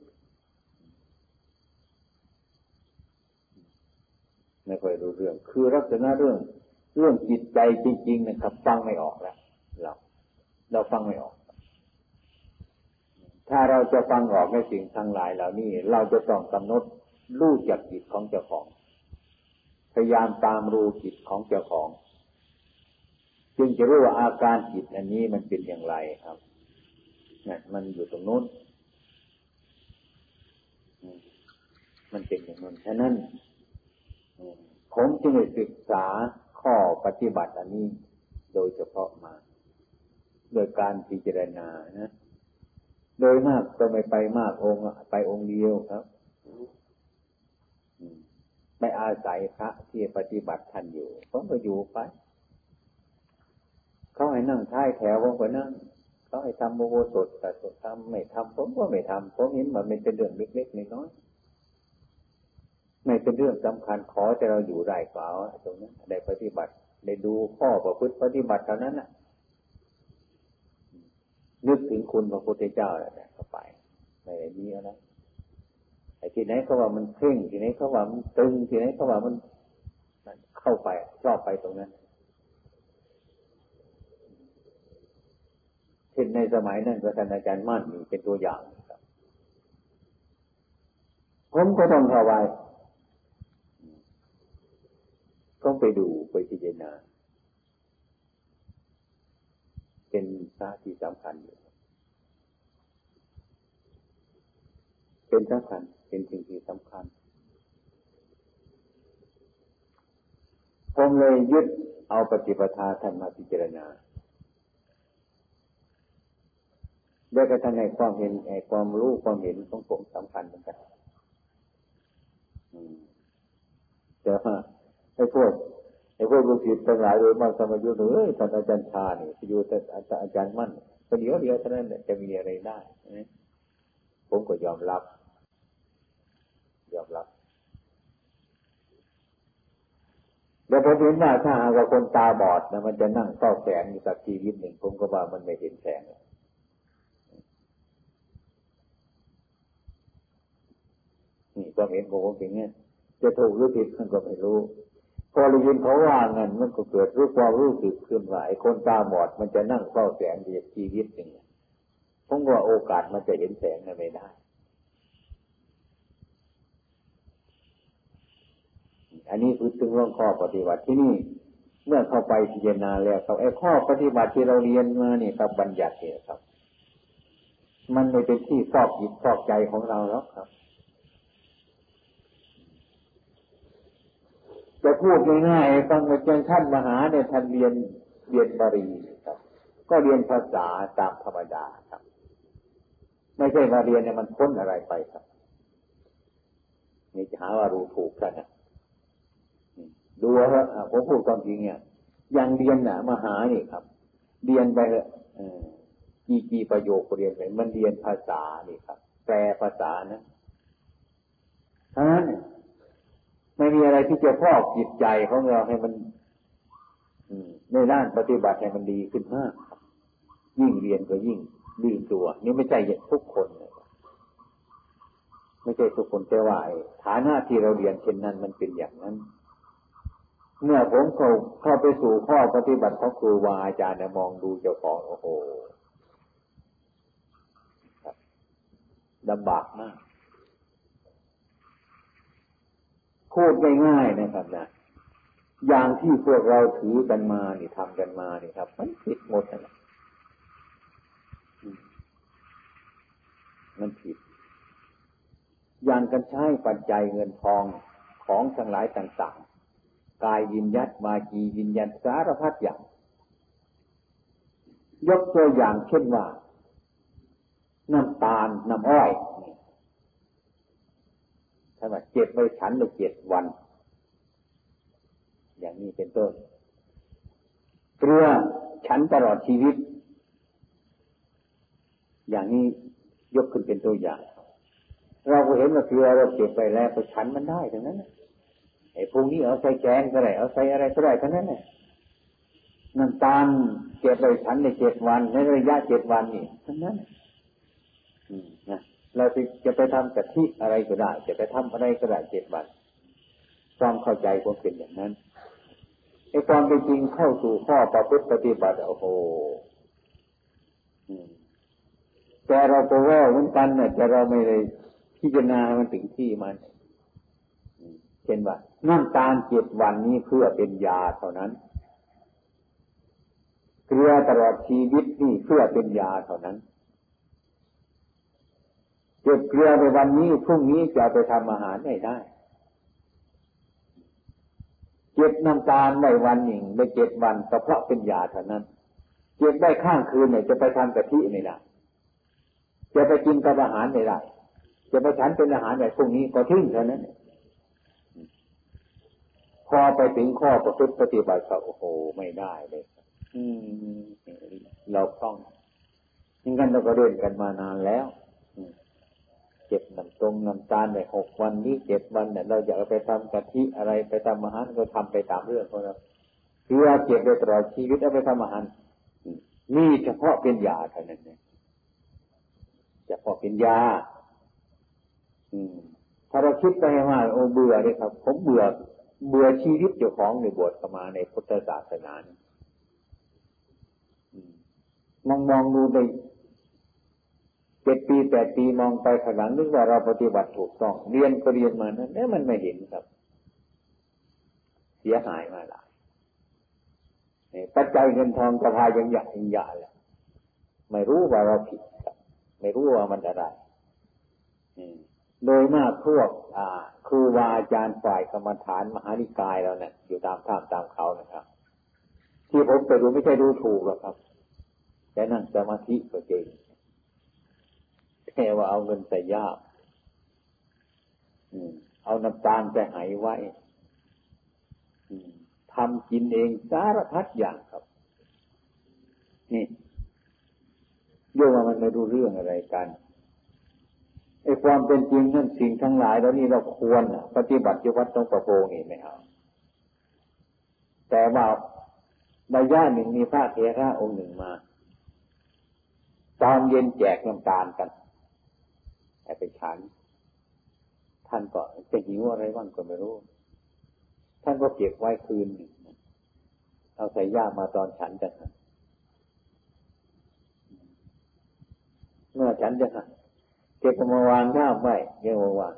ไม่ค่อยรู้เรื่อง คือลักษณะเรื่อง เรื่องจิตใจจริง ๆ นะครับ ฟังไม่ออกแล้วเราเราฟังไม่ออก ถ้าเราจะฟังออกในสิ่งทั้งหลายเหล่านี้ เราจะต้องกำหนดรู้จักจิตของเจ้าของ พยายามตามรู้จิตของเจ้าของ จึงจะรู้ว่าอาการจิตอันนี้มันเป็นอย่างไรครับนี่มันอยู่ตรงนู้นมันเป็นอย่างนั้นฉะนั้นผมจึงได้ศึกษาข้อปฏิบัติอันนี้โดยเฉพาะมา โดยการพิจารณานะ โดยมากก็ไม่ไปมากองค์ไปองค์เดียวครับ ไม่อาศัยพระที่ปฏิบัติท่านอยู่ผมก็อยู่ไป เขาให้นั่งท้ายแถวผมก็นั่ง เขาให้ทำโมโหสดแต่ทำไม่ทำผมก็ไม่ทำผมเห็นมันเป็นเรื่องเล็กๆน้อยๆไม่เป็นเรื่องสำคัญขอจะเราอยู่ได้เปล่าตรงนั้นได้ปฏิบัติได้ดูข้อประพฤติปฏิบัติเท่านั้นน่ะ นึกถึงคุณพระพุทธเจ้าแล้วเนี่ยเข้าไปไม่มีอะไร ไอ้ที่ไหนเขาว่ามันเคร่งที่ไหนเขาว่ามันตึงที่ไหนเขาว่ามันเข้าไปชอบไปตรงนั้นเช่นในสมัยนั้นก็ท่านอาจารย์มั่นมีเป็นตัวอย่างครับผมก็ต้องเข้าไปต้องไปดูไปพิจารณาเป็นพระที่สำคัญอยู่เป็นสำคัญ เป็นสิ่งที่สำคัญ ผมเลยยึดเอาปฏิปทาท่านมาพิจารณาด้วยกระทั่งในความเห็นในความรู้ความเห็นของผมสำคัญเหมือนกันแต่ว่าไอ้พวกไอ้พวกลูกศิษย์ทั้งหลายโดยมากสมัยยุคเอ้ยท่านอาจารย์ชาเนี่ยอยู่แต่อาจารย์มั่นประเดี๋ยวเดียวเท่านั้นจะมีอะไรได้ผมก็ยอมรับ ยอมรับแล้วผมเห็นว่าถ้าหากว่าคนตาบอดนะมันจะนั่งเฝ้าแสงอยู่สักชีวิตหนึ่งผมก็ว่ามันไม่เห็นแสงนี่ก็เห็นของผมเป็นเงี้ยจะถูกหรือผิดมันก็ไม่รู้ พอเรายินเขาว่าเงินมันก็เกิดรู้ความรู้สึกขึ้นว่าไอ้คนตาบอดมันจะนั่งเฝ้าแสงอยู่ชีวิตหนึ่งผมว่าโอกาสมันจะเห็นแสงไม่ได้ อันนี้คือถึงเรื่องข้อปฏิบัติที่นี่ เมื่อเข้าไปพิจารณาแล้วครับไอ้ข้อปฏิบัติที่เราเรียนมาเนี่ยครับบัญญัติเนี่ยครับ มันไม่เป็นที่ซอกจิตซอกใจของเราแล้วครับจะพูดง่ายๆฟังมาเจนท่านมหาเนี่ยท่านเรียนเรียนบาลีครับ ก็เรียนภาษาตามธรรมดาครับ ไม่ใช่มาเรียนเนี่ยมันพ้นอะไรไปครับนี่จะหาว่ารู้ถูกกันนะ ดูว่าผมพูดความจริงเนี่ยยังเรียนน่ะมหาเนี่ยครับ เรียนไปเลยกี่กี่ประโยคเรียนไปมันเรียนภาษานี่ครับ แปลภาษานะทั้งนั้นไม่มีอะไรที่จะพอกจิตใจของเราให้มันในด้านปฏิบัติให้มันดีขึ้นมากยิ่งเรียนก็ยิ่งลืมตัว นี่ไม่ใช่ทุกคนไม่ใช่ทุกคนแต่ว่าฐานะที่เราเรียนเช่นนั้นมันเป็นอย่างนั้น เมื่อผมเข้าเข้าไปสู่ข้อปฏิบัติของครูวาอาจารย์มองดูเจ้าของโอ้โหลำบากมากพูดง่ายๆนะครับนะอย่างที่พวกเราถือกันมานี่ทำกันมานี่ครับ มันผิดหมดนะมันผิด อย่างกันใช้ปัจจัยเงินทองของทั้งหลายต่าง กายยินยัดมาจียินยันสารพัดอย่าง ยกตัวอย่างเช่นว่า น้ำตาลน้ำอ้อยถ้าว่าเจ็บไปฉันในเจ็ดวัน อย่างนี้เป็นต้นเกลือฉันตลอดชีวิต อย่างนี้ยกขึ้นเป็นตัวอย่าง เราก็เห็นว่าเกลือเราเก็บไปแล้วก็ฉันมันได้ทั้งนั้น อ้พวกนี้เอาใส่แกงก็ได้เอาใส่อะไรก็ได้ทั้งนั้นเนี่ยน้ำตาลเก็บไปฉันในเจ็ดวันในระยะเจ็ดวันนี่ทั้งนั้นนะเราจะไปทำกะทิอะไรก็ได้ จะไปทำอะไรก็ได้เจ็ดวันความเข้าใจผมเป็นอย่างนั้นไอ้ความเป็นจริงเข้าสู่ข้อประพฤติปฏิบัติโอ้โหแต่เราก็ว่าเหมือนกันเนี่ยแต่เราไม่ได้พิจารณามันถึงที่มัน ช่นว่าน้ำตาลเจ็ดวันนี้เพื่อเป็นยาเท่านั้น เกลือตลอดชีวิตนี่เพื่อเป็นยาเท่านั้นเก็บเกลือในวันนี้พรุ่งนี้จะไปทำอาหารไม่ได้เก็บน้ำตาลในวันหนึ่งในเจ็ดวันก็เพราะเป็นยาเท่านั้นเก็บได้ข้างคืนเนี่ยจะไปทำกะทิไม่ได้จะไปกินกับอาหารไม่ได้จะไปฉันเป็นอาหารแบบพวกนี้ก็ทิ้งเท่านั้น พอไปถึงข้อประพฤติปฏิบัติก็โอ้โหไม่ได้เลยอืมเราต้องงั้นเราก็เล่นกันมานานแล้วเจ็บน้ำตรงน้ำตาลในหกวันนี้เจ็ดวันเนี่ยเราอยากไปทำกะทิอะไรไปทำอาหารก็ทำไปตามเรื่องของเราคือว่าเจ็บได้ตลอดชีวิตเอาไปทำอาหารนี่เฉพาะเป็นยาเท่านั้นเนี่ยเฉพาะเป็นยาอืมถ้าเราคิดไปว่าโอ้เบื่อเลยครับ ผมเบื่อ เบื่อชีวิตเจ้าของในบวชเข้ามาในพุทธศาสนานมองมองดูไปเจ็ดปีแปดปีมองไปข้างหลังนึกว่าเราปฏิบัติถูกต้อง เรียนก็เรียนมานะนี่มันไม่เห็นครับ เสียหายมาหลายปัจจัยเงินทองกระพายยังหยายังหยาแหละไม่รู้ว่าเราผิดไม่รู้ว่ามันอะไร โดยมากพวกครูบาอาจารย์ฝ่ายกรรมฐานมหานิกายเราเนี่ยอยู่ตามข้ามตามเขานะครับ ที่ผมไปดูไม่ใช่ดูถูกหรอกครับแต่นั่งสมาธิก็จริงแค่ว่าเอาเงินใส่ยาบเอาน้ำตาลใส่หายไว้ทำกินเองสารพัดอย่างครับ นี่โยมว่ามันไม่รู้เรื่องอะไรกัน ไอ้ความเป็นจริงนั่นสิ่งทั้งหลายแล้วนี่เราควรปฏิบัติที่วัดตรงประโปนี่ไหมครับแต่ว่าใบย่าหนึ่งมีพระเทระองค์หนึ่งมา ตอนเย็นแจกน้ำตาลกันแต่ไปฉัน ท่านก็จะหิวอะไรบ้างก็ไม่รู้ ท่านก็เก็บไว้คืนเอาใส่ย่ามาตอนฉันจะเมื่อฉันจะ เก็บมาวางยามไว้เรียกว่า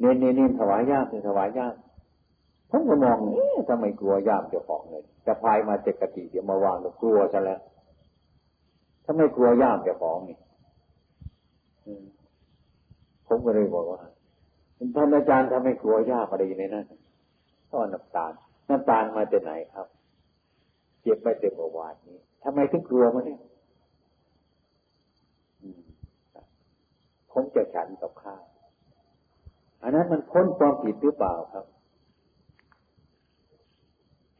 เน้นเน้นถวายย่ามถวายยามผมก็มองเอ๊ะทำไมกลัวยามเจ้าของเลยจะพายมาเจกกติเดี๋ยวมาวางก็กลัวซะแล้วถ้าไม่กลัวยามเจ้าของนี่ผมก็เลยบอกว่าท่านอาจารย์ทำไมกลัวยามอะไรในนั้นท่อน้ำตาลน้ำตาลมาจากไหนครับเจ็บไปเต็มประวัตินี้ทำไมถึงกลัวมันเนี่ย ผมจะฉันกับข้าวอันนั้นมันพ้นความผิดหรือเปล่าครับ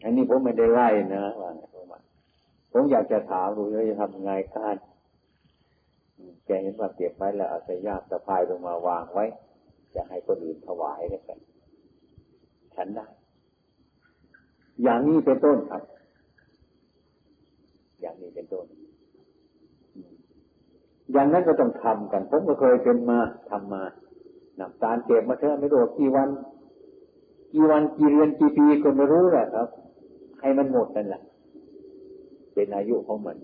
อันนี้ผมไม่ได้ไล่นะว่าไงผมผมอยากจะถามดูว่าจะทำไงการแกเห็นว่าเก็บไว้แล้วอาใส่ยากสะพายลงมาวางไว้ จะให้คนอื่นถวายได้กันฉันได้ อย่างนี้เป็นต้นครับ อย่างนี้เป็นต้น อย่างนั้นก็ต้องทำกัน ผมก็เคยเป็นมาทำมาน้ำตาลเก็บมาเถอะไม่รู้กี่วัน กี่วันกี่เดือนกี่ปีก็ไม่รู้แหละครับ ให้มันหมดนั่นแหละ เป็นอายุของมัน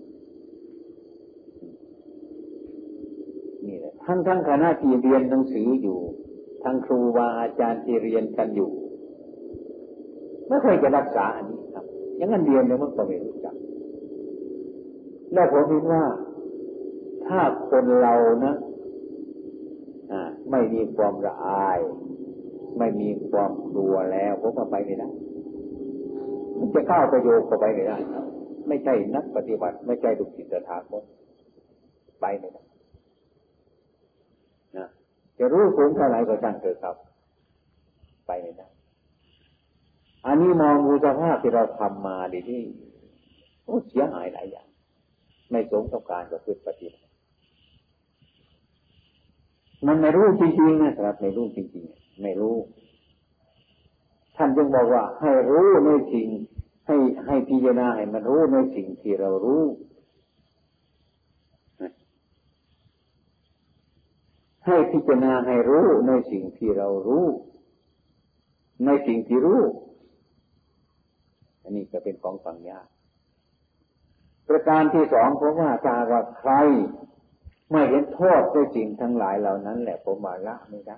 นี่แหละทั้งทั้งคณะที่เรียนหนังสืออยู่ ทั้งครูบาอาจารย์ที่เรียนกันอยู่ไม่เคยจะรักษาอันนี้ครับ อย่างนั้นเรียนเนี่ยมันก็ไม่รู้จัก แล้วผมคิดว่า ถ้าคนเรานะไม่มีความละอาย ไม่มีความกลัวแล้วผมก็ไปไม่ได้จะเข้าประโยชน์ก็ไปไม่ได้ไม่ใช่นักปฏิบัติ ไม่ใช่ดุจิตถาคตไปไม่ได้นะจะรู้สูงเท่าไหร่ก็ช่างเถอะครับ ไปไม่ได้อันนี้มองดูสภาพที่เราทำมาดีที่โอ้เสียหายหลายอย่าง ไม่สมกับการประพฤติปฏิบัติ มันไม่รู้จริงๆนะครับไม่รู้จริงๆ ไม่รู้ ท่านจึงบอกว่า ให้รู้ในสิ่ง ให้ให้พิจารณาให้มันรู้ในสิ่งที่เรารู้ให้พิจารณาให้รู้ในสิ่งที่เรารู้ ในสิ่งที่รู้ อันนี้ก็เป็นของฝังยากประการที่สองเพราะว่าตาว่าใคร ไม่เห็นโทษในสิ่งทั้งหลายเหล่านั้น แหละผมว่าละไม่ได้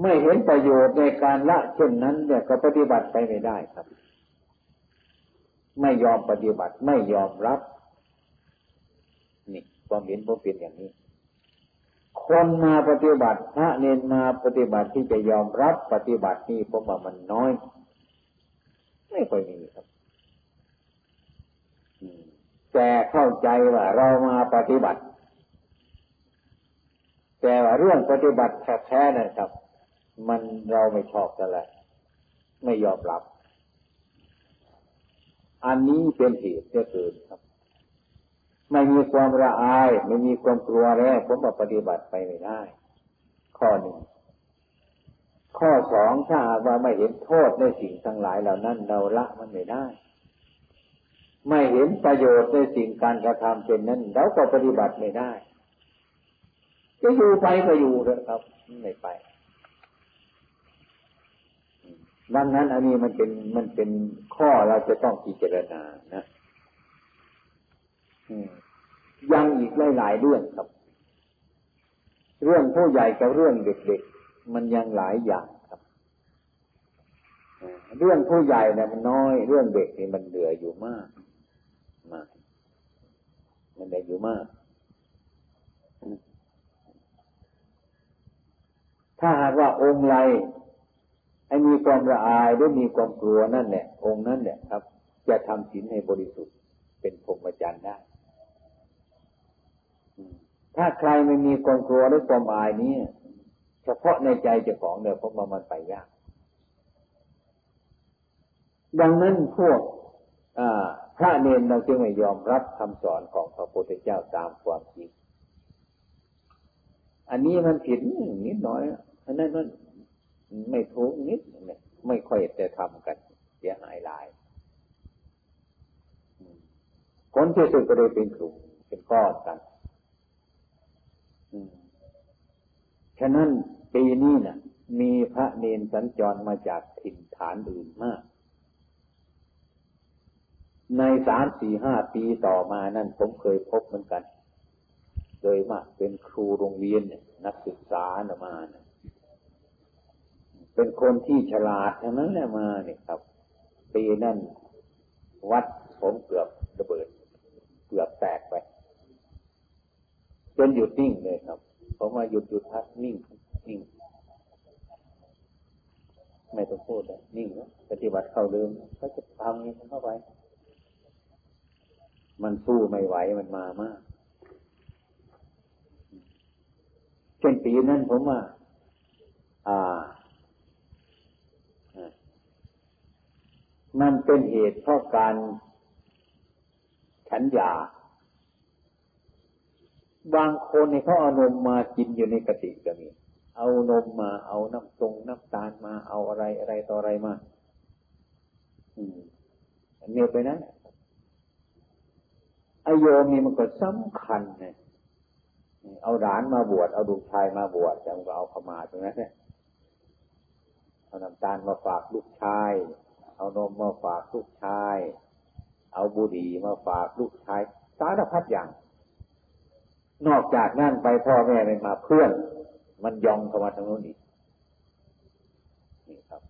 ไม่เห็นประโยชน์ในการละเช่นนั้นเนี่ยก็ปฏิบัติไปไม่ได้ครับ ไม่ยอมปฏิบัติไม่ยอมรับ นี่ความเห็นผมเป็นอย่างนี้ คนมาปฏิบัติพระเนนมาปฏิบัติที่จะยอมรับปฏิบัตินี่ผมว่ามันน้อย ไม่ค่อยมีครับ แต่เข้าใจว่าเรามาปฏิบัติ แต่ว่าเรื่องปฏิบัติแท้ๆนะครับ มันเราไม่ชอบกันแหละไม่ยอมรับ อันนี้เป็นเหตุจะเกิดครับ ไม่มีความละอาย ไม่มีความกลัวแล้วผมว่าปฏิบัติไปไม่ได้ ข้อหนึ่งข้อสองถ้าว่าไม่เห็นโทษในสิ่งทั้งหลายเหล่านั้นเราละมันไม่ได้ ไม่เห็นประโยชน์ในสิ่งการกระทำเป็นนั้นเราก็ปฏิบัติไม่ได้จะอยู่ไปก็อยู่เลยครับไม่ไปดังนั้นอันนี้มันเป็นมันเป็นข้อเราจะต้องพิจารณานะยังอีกหลายๆเรื่องครับ เรื่องผู้ใหญ่กับเรื่องเด็กๆมันยังหลายอย่างครับเรื่องผู้ใหญ่เนี่ยมันน้อย เรื่องเด็กนี่มันเหลืออยู่มาก มาก มันได้อยู่มาก ถ้าหากว่าองค์ไรให้มีความละอายหรือมีความกลัวนั่นแหละ องค์นั้นเนี่ยครับ จะทำศีลให้บริสุทธิ์เป็นพรหมจรรย์ได้ถ้าใครไม่มีความกลัวหรือความอายนี้เฉพาะในใจเจ้าของเนี่ยพบว่ามันไปยาก ดังนั้นพวกพ ระเนนเราจึงไม่ยอมรับคำสอนของพระพุทธเจ้าตามความจริง อันนี้มันผิดนิดหน่อย อันนั้นมันไม่ทุกนิดไม่ค่อยจะทำกันเสียหายหลายคนที่สุดก็เลยเป็นกลุ่มเป็นก้อนกันฉะนั้นปีนี้นะ่ะ มีพระเนนสัญจรมาจากถิ่นฐานอื่นมาก ในสามสี่ห้าปีต่อมานั่นผมเคยพบเหมือนกัน โดยมากเป็นครูโรงเรียนนักศึกษานะมานะเป็นคนที่ฉลาดทั้งนั้นแหละมาเนี่ยครับ ปีนั่นวัดผมเกือบระเบิด เกือบแตกไปจนหยุดนิ่งเลยครับผมมาหยุดหยุดพักนิ่งนิ่งไม่ต้องพูดเลยนิ่งแล้วปฏิบัติเข้าเดิมก็จะทำนี้เข้าไป มันสู้ไม่ไหวมันมามากเช่นปีนั้นผมว่า อ่า มันเป็นเหตุเพราะการฉันยา บางคนเนี่ยเขาเอานมมากินอยู่ในกติก็มี เอานมมา เอาน้ำตรงน้ำตาลมา เอาอะไรอะไรต่ออะไรมา อืมเนียไปนั้น อโยมนี่มันก็สำคัญเนี่ยเอาหลานมาบวชเอาดูกชายมาบวชแต่มันก็เอาขมาตรงนั้นเนี่ยเอาน้ำตาลมาฝากลูกชาย เอานมมาฝากลูกชาย เอาบุหรี่มาฝากลูกชาย สารพัดอย่าง นอกจากนั่นไปพ่อแม่ไม่มาเพื่อน มันยองเข้ามาทางโน้นอีกนี่ครับ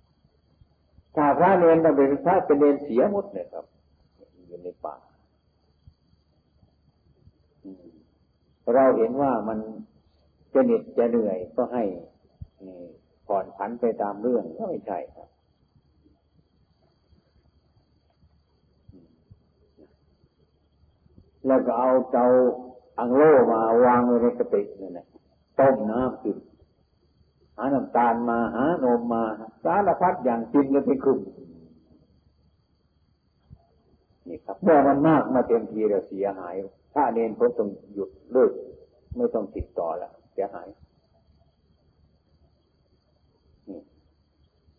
ถ้าพระเนรต้องเป็นพระเป็นเนรเสียหมดเนี่ยครับอยู่ในป่า เราเห็นว่ามันจะเหน็ดจะเหนื่อยก็ให้ผ่อนผันไปตามเรื่องก็ไม่ใช่ครับแล้วก็เอาเจ้าอังโลมาวางไว้ในกระติกนี่นแหละต้มน้ำกินหาน้ำตาลมาหานมมาสารพัดอย่างกินกันไปคุ่มนี่ครับเมื่อมันมากมาเต็มทีแล้วเสียหาย ถ้าเนนผมต้องหยุดเลิกไม่ต้องติดต่อแล้วเสียหาย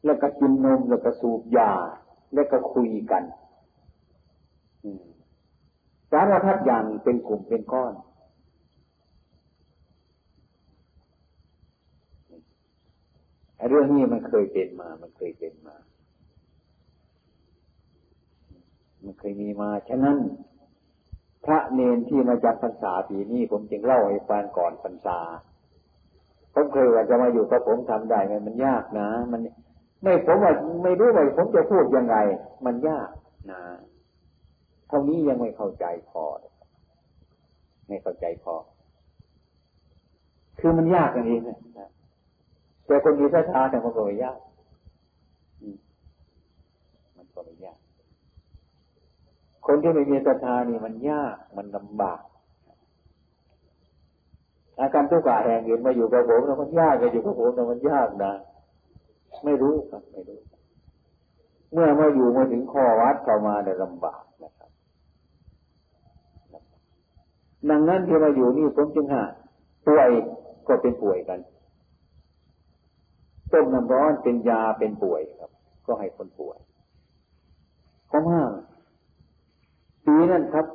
แล้วก็กินนมแล้วก็สูบยา แล้วก็คุยกันสารพัดอย่างเป็นกลุ่มเป็นก้อน เรื่องนี้มันเคยเป็นมา มันเคยเป็นมา มันเคยมีมา ฉะนั้น พระเนนที่มาจากพรรษาปีนี้ผมจึงเล่าให้ฟังก่อนพรรษาผมเคยว่าจะมาอยู่กับผมทำได้ไหมมันยากนะ มัน ไม่ผมว่าไม่รู้ว่าผมจะพูดยังไง มันยากนะเท่านี้ยังไม่เข้าใจพอ ไม่เข้าใจพอ คือมันยากอย่างนี้นะแต่คนมีศรัทธาแต่มันก็ไม่ยากมันก็ไม่ยาก คนที่ไม่มีศรัทธานี่มันยากมันลำบาก อาการทุกข์กาแห่งอื่นมาอยู่กับผมแล้วมันยากกับอยู่กับผมแล้วมันยากนะ ไม่รู้ครับไม่รู้ เมื่อมาอยู่มาถึงข้อวัดเข้ามาเนี่ยลำบากนะครับ ดังนั้นที่เราอยู่นี่ผมจึงหาป่วยก็เป็นป่วยกันต้มน้ำร้อนเป็นยาเป็นป่วยครับ ก็ให้คนป่วยข้อห้า ปีนั้นครับ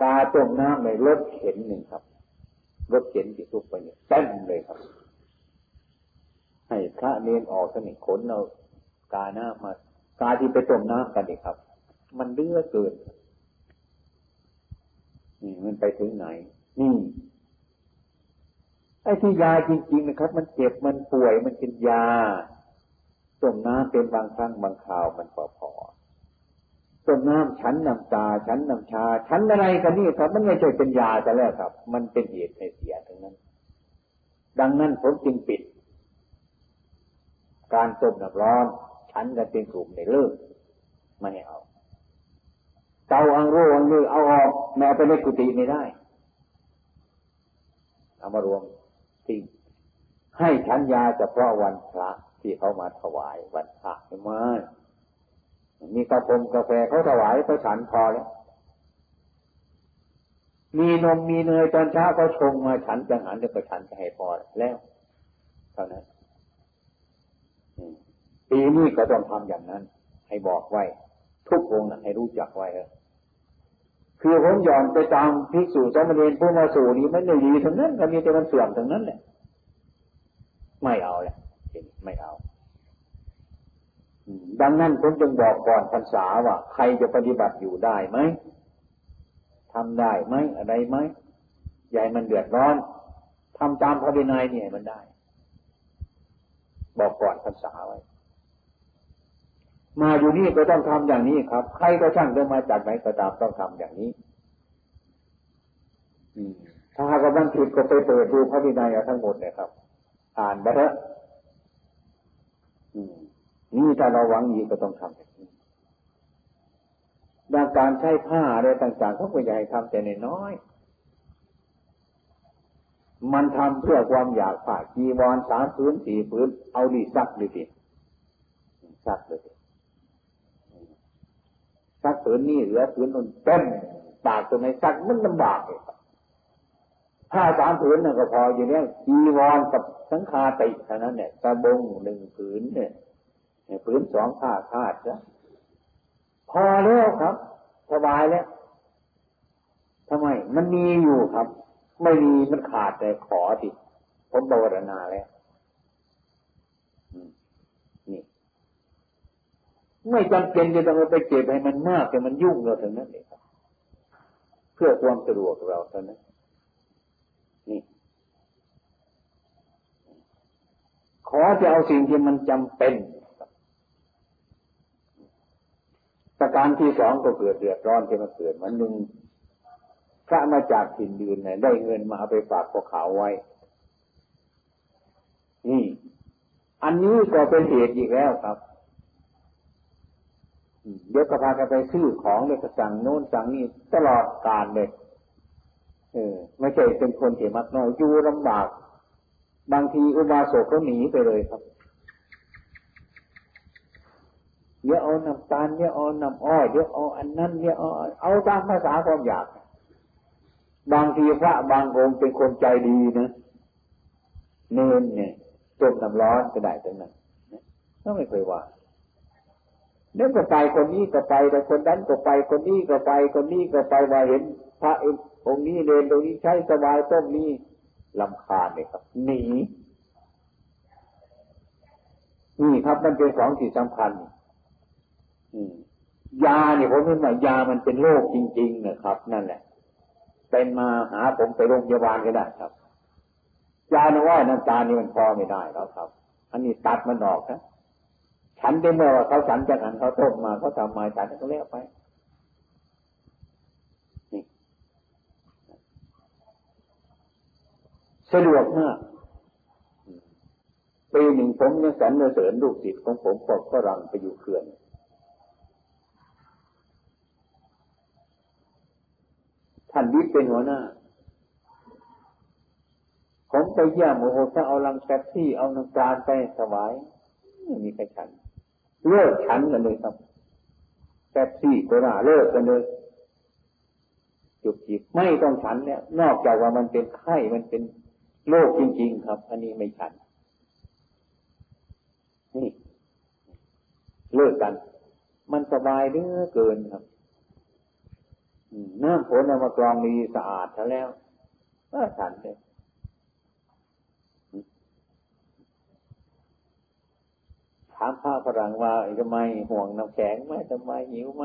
กาต้มน้ำในรถเข็นหนึ่งครับ รถเข็นที่ทุกไปเนี่ยเต็มเลยครับ ให้พระเนนออกสนิทขนเอากาหน้ามา กาที่ไปต้มน้ำกันนี่ครับ มันเลือเกินนี่มันไปถึงไหน นี่ไอ้ที่ยาจริงๆนะครับ มันเจ็บมันป่วยมันกินยาต้มน้ำเป็นบางครั้งบางคราวมันพอพอ ต้มน้ำชั้นน้ำตาชั้นน้ำชาชั้นอะไรกันนี่ครับ มันไม่ใช่เป็นยาแต่แล้วครับ มันเป็นเหตุให้เสียทั้งนั้น ดังนั้นผมจึงปิด การต้มน้ำร้อน ชั้นกันเป็นกลุ่มในเลิกไม่ให้เอาเตาอังโรอังลือเอาออกแม้ไปในกุฏิไม่ได้เอามารวมทิ้งให้ชั้นยาเฉพาะวันพระที่เขามาถวายวันพระไม่ มีกาแฟกาแฟเขาถวายเขาฉันพอแล้วมีนมมีเนยตอนเช้าเขาชงมาฉันจังหันจะไปฉันจะให้พอแล้วเท่านั้นปีนี้ก็ต้องทำอย่างนั้น ให้บอกไว้ ทุกองค์นะให้รู้จักไว้เออคือผมย่อนไปตามภิกษุสมณีผู้มาสู่นี้มันไม่ดีทั้งนั้นก็มีแต่มันเสื่อมทั้งนั้นแหละไม่เอาแหละไม่เอา ดังนั้นผมจึงบอกก่อนพรรษาว่าใครจะปฏิบัติอยู่ได้ไหมทำได้ไหมอะไรไหมใหญ่มันเดือดร้อนทำตามพระวินัยเนี่ยมันได้ บอกก่อนพรรษาไว้ มาอยู่นี่ก็ต้องทำอย่างนี้ครับ ใครก็ช่างจะมาจากไหนก็ตามต้องทำอย่างนี้ถ้าหากว่ามันผิดก็ไปเปิดดูพระวินัยทั้งหมดเลยครับ อ่านไปเถอะ นี่ถ้าเราหวังดีก็ต้องทำแบบนี้ดังการใช้ผ้าอะไรต่างๆเขาก็ใหญ่ทำแต่ในน้อย มันทำเพื่อความอยากผ้าจีวรสามพื้นสี่พื้น เอาดีซักเลยทีซักเลยซักผืนนี่เหลือผืนนุ่นเต็มปากตัวไหนซักมันลำบากเลยผ้าสามผืนนั่นก็พออยู่เนี้ยจีวรกับสังคาติเท่านั้นเนี่ยตะบงหนึ่งผืนเนี่ย พื้นสองผ้าคาดนะพอแล้วครับ สบายแล้วทำไม มันมีอยู่ครับ ไม่มีมันขาดแต่ขอติผมบวรณาแล้วนี่ ไม่จำเป็นจะต้องไปเก็บให้มันมากแต่มันยุ่งเราถึงนั้นเองครับ เพื่อความสะดวกเราเท่านั้นนี่ขอจะเอาสิ่งที่มันจำเป็น ประการที่สองก็เกิดเดือดร้อนที่มาเกิดมันหนึ่งพระมาจากถิ่นดืนเนี่ยได้เงินมาเอาไปฝากพวกเขาไว้ นี่ อันนี้ก็เป็นเหตุอีกแล้วครับเดี๋ยวก็พากันไปซื้อของเลยก็สั่งโน้นสั่งนี่ตลอดการเลยเออไม่ใช่เป็นคนเที่มักน้อยอยู่ลำบาก บางทีอุบาสกเขาหนีไปเลยครับ เดี๋ยวเอาน้ำตาลเดี๋ยวเอาน้ำอ้อยเดี๋ยวเอาอันนั้นเดี๋ยวเอาเอาตามภาษาความอยาก บางทีพระบางองค์เป็นคนใจดีนะเนินเนี่ยต้มน้ำร้อนก็ได้ตรงนั้นก็ไม่เคยว่าเนื่องก็ไปคนนี้ก็ไปแต่คนนั้นก็ไปคนนี้ก็ไปคนนี้ก็ไปมาเห็น พระองค์นี้เดินตรงนี้ใช้สบายต้มนี้ลำคาญเลยครับหนีนี่ครับมันเป็นของที่สำคัญ ยาเนี่ยผมเห็นว่ายามันเป็นโรคจริง ๆ นะครับ นั่นแหละ เป็นมาหาผมไปโรงพยาบาลก็ได้ครับ ยาหนว่าน้ำตานี่มันพอไม่ได้แล้วครับ อันนี้ตัดมันออกนะฉันเป็นเมื่อเขาฉันจากนั้นเขาต้มมาเขาทำมาฉันก็เลี้ยไปสะดวกมากปีหนึ่งผมยังสรรเสริญลูกศิษย์ของผมก็ฝรั่งไปอยู่เขื่อน ท่านวิทย์เป็นหัวหน้า ผมไปเยี่ยมโอ้โหถ้าเอาลังแป๊บที่เอาน้ำตาลไปถวายไม่มีใครฉัน เลิกฉันกันเลยครับแป๊บซี่ก็น่าเลิกกันเลยจุกจิกไม่ต้องฉันเนี่ย นอกจากว่ามันเป็นไข้มันเป็นโรคจริง ๆ ครับ อันนี้ไม่ฉัน นี่ เลิกกัน มันสบายเด้อเกินครับ น้ำฝนเอามากรองมีสะอาดซะแล้วก็ฉันเลยถามพระฝรั่งว่าทำไมห่วงน้ำแข็งไหมทำไมหิวไหม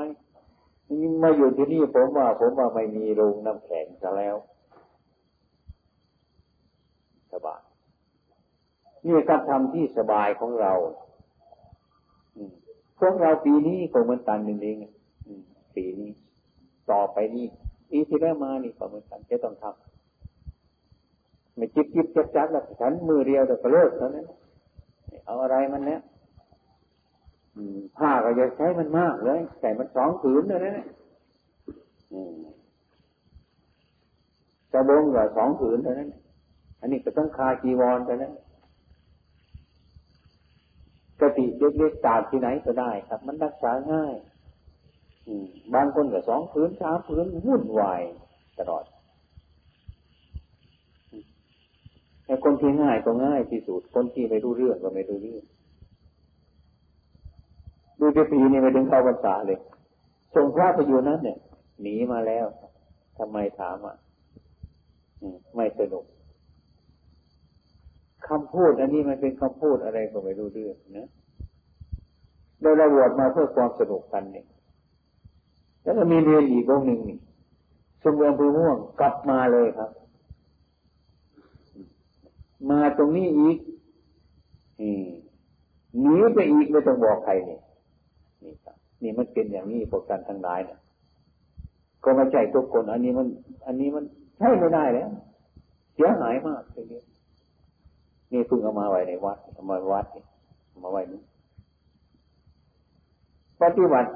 มาอยู่ที่นี่ผมว่า ผมว่าไม่มีโรงน้ำแข็งซะแล้วสบายนี่การทำที่สบายของเราพวกเราปีนี้ก็เหมือนกันนึ่งเองปีนี้ ต่อไปนี้ปีที่แล้วมานี่ก็เหมือนกันจะต้องทำไม่จิบจิบจับจับแล้วฉันมือเดียวแต่ก็เลิกเท่านั้นเอาอะไรมันเนี้ยผ้าก็จะใช้มันมากเลยใส่มันสองผืนเลยนะกระบงก็สองผืนเท่านั้น อันนี้ก็ต้องคาจีวรเท่านั้นกติเล็กๆตากที่ไหนก็ได้ครับ มันรักษาง่าย บางคนก็สองผืนสามผืนวุ่นวายตลอดแต่คนที่ง่ายก็ง่ายที่สุด คนที่ไม่รู้เรื่องก็ไม่รู้เรื่อง ดูจะปีนี่ไม่ถึงเข้าพรรษาเลยส่งพระไปอยู่นั้นเนี่ยหนีมาแล้วทำไมถามอะไม่สนุกคำพูดอันนี้มันเป็นคำพูดอะไรก็ไม่รู้เรื่องนะเราเราบวชมาเพื่อความสนุกกันเนี่ย แล้วก็มีเรียนอีกองหนึ่งนี่สมเด็จพม่วงกลับมาเลยครับ มาตรงนี้อีกหนีไปอีกไม่ต้องบอกใครเนี่ยนี่ครับนี่มันเป็นอย่างนี้พวกกันทั้งหลายเนี่ยก็ไม่ใช่ทุกคน อันนี้มัน อันนี้มันใช่ไม่ได้แล้วเสียหายมากทีนี้นี่เพิ่งเอามาไว้ในวัดเอามาวัดเอามาไว้นี้ปฏิบัติ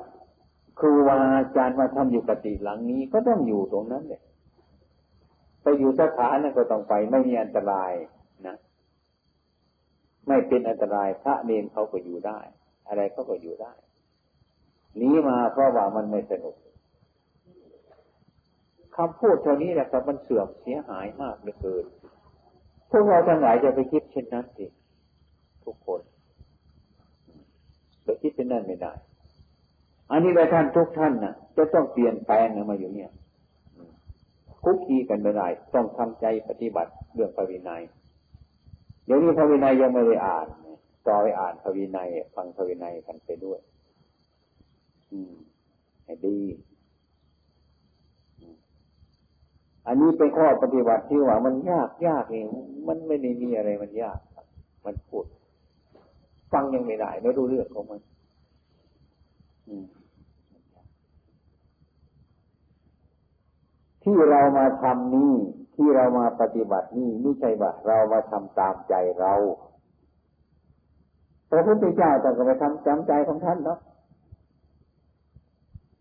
ครูวาอาจารย์มาทำอยู่ปฏิหลังนี้ก็ต้องอยู่ตรงนั้นเลยไปอยู่สถานนั้นก็ต้องไปไม่มีอันตรายนะไม่เป็นอันตรายพระเนนเขาก็อยู่ได้ อะไรเขาก็อยู่ได้นี้มาเพราะว่ามันไม่สนุกคำพูดเท่านี้แหละครับมันเสื่อมเสียหายมากเหลือเกินพวกเราทั้งหลายจะไปคิดเช่นนั้นสิทุกคนไปคิดเช่นนั้นไม่ได้ อันนี้แหละท่านทุกท่านนะ่ะ จะต้องเปลี่ยนแปลงมาอยู่เนี่ยคุกคีกันไม่ได้ต้องทำใจปฏิบัติเรื่องพระวินัยเดี๋ยวนี้พระวินัยยังไม่ได้อ่านต่อไปอ่านพระวินัย ฟังพระวินัยกันไปด้วยให้ดี อันนี้เป็นข้อปฏิบัติที่ว่ามันยากยากเองมันไม่ได้มีอะไรมันยากมันพูดฟังยังไม่ได้ไม่รู้เรื่องของมัน ที่เรามาทำนี่ที่เรามาปฏิบัตินี่ไม่ใช่ว่าเรามาทำตามใจเราพระพุทธเจ้าแต่ก็ไปทำตามใจของท่านเนาะ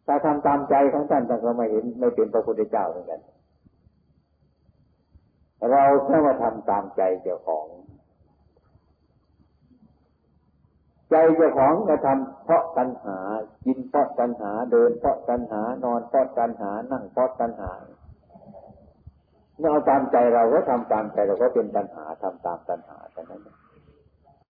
ถ้าทำตามใจของท่านแต่ก็ไม่เห็นไม่เป็นพระพุทธเจ้าเหมือนกัน เราแค่มาทำตามใจเจ้าของ ใจเจ้าของจะทำเพราะตัณหากินเพราะตัณหาเดินเพราะตัณหานอนเพราะตัณหานั่งเพราะตัณหา เมื่อเอาตามใจเราก็ทำตามใจเราก็เป็นตัณหาทำตามตัณหาแต่นั้น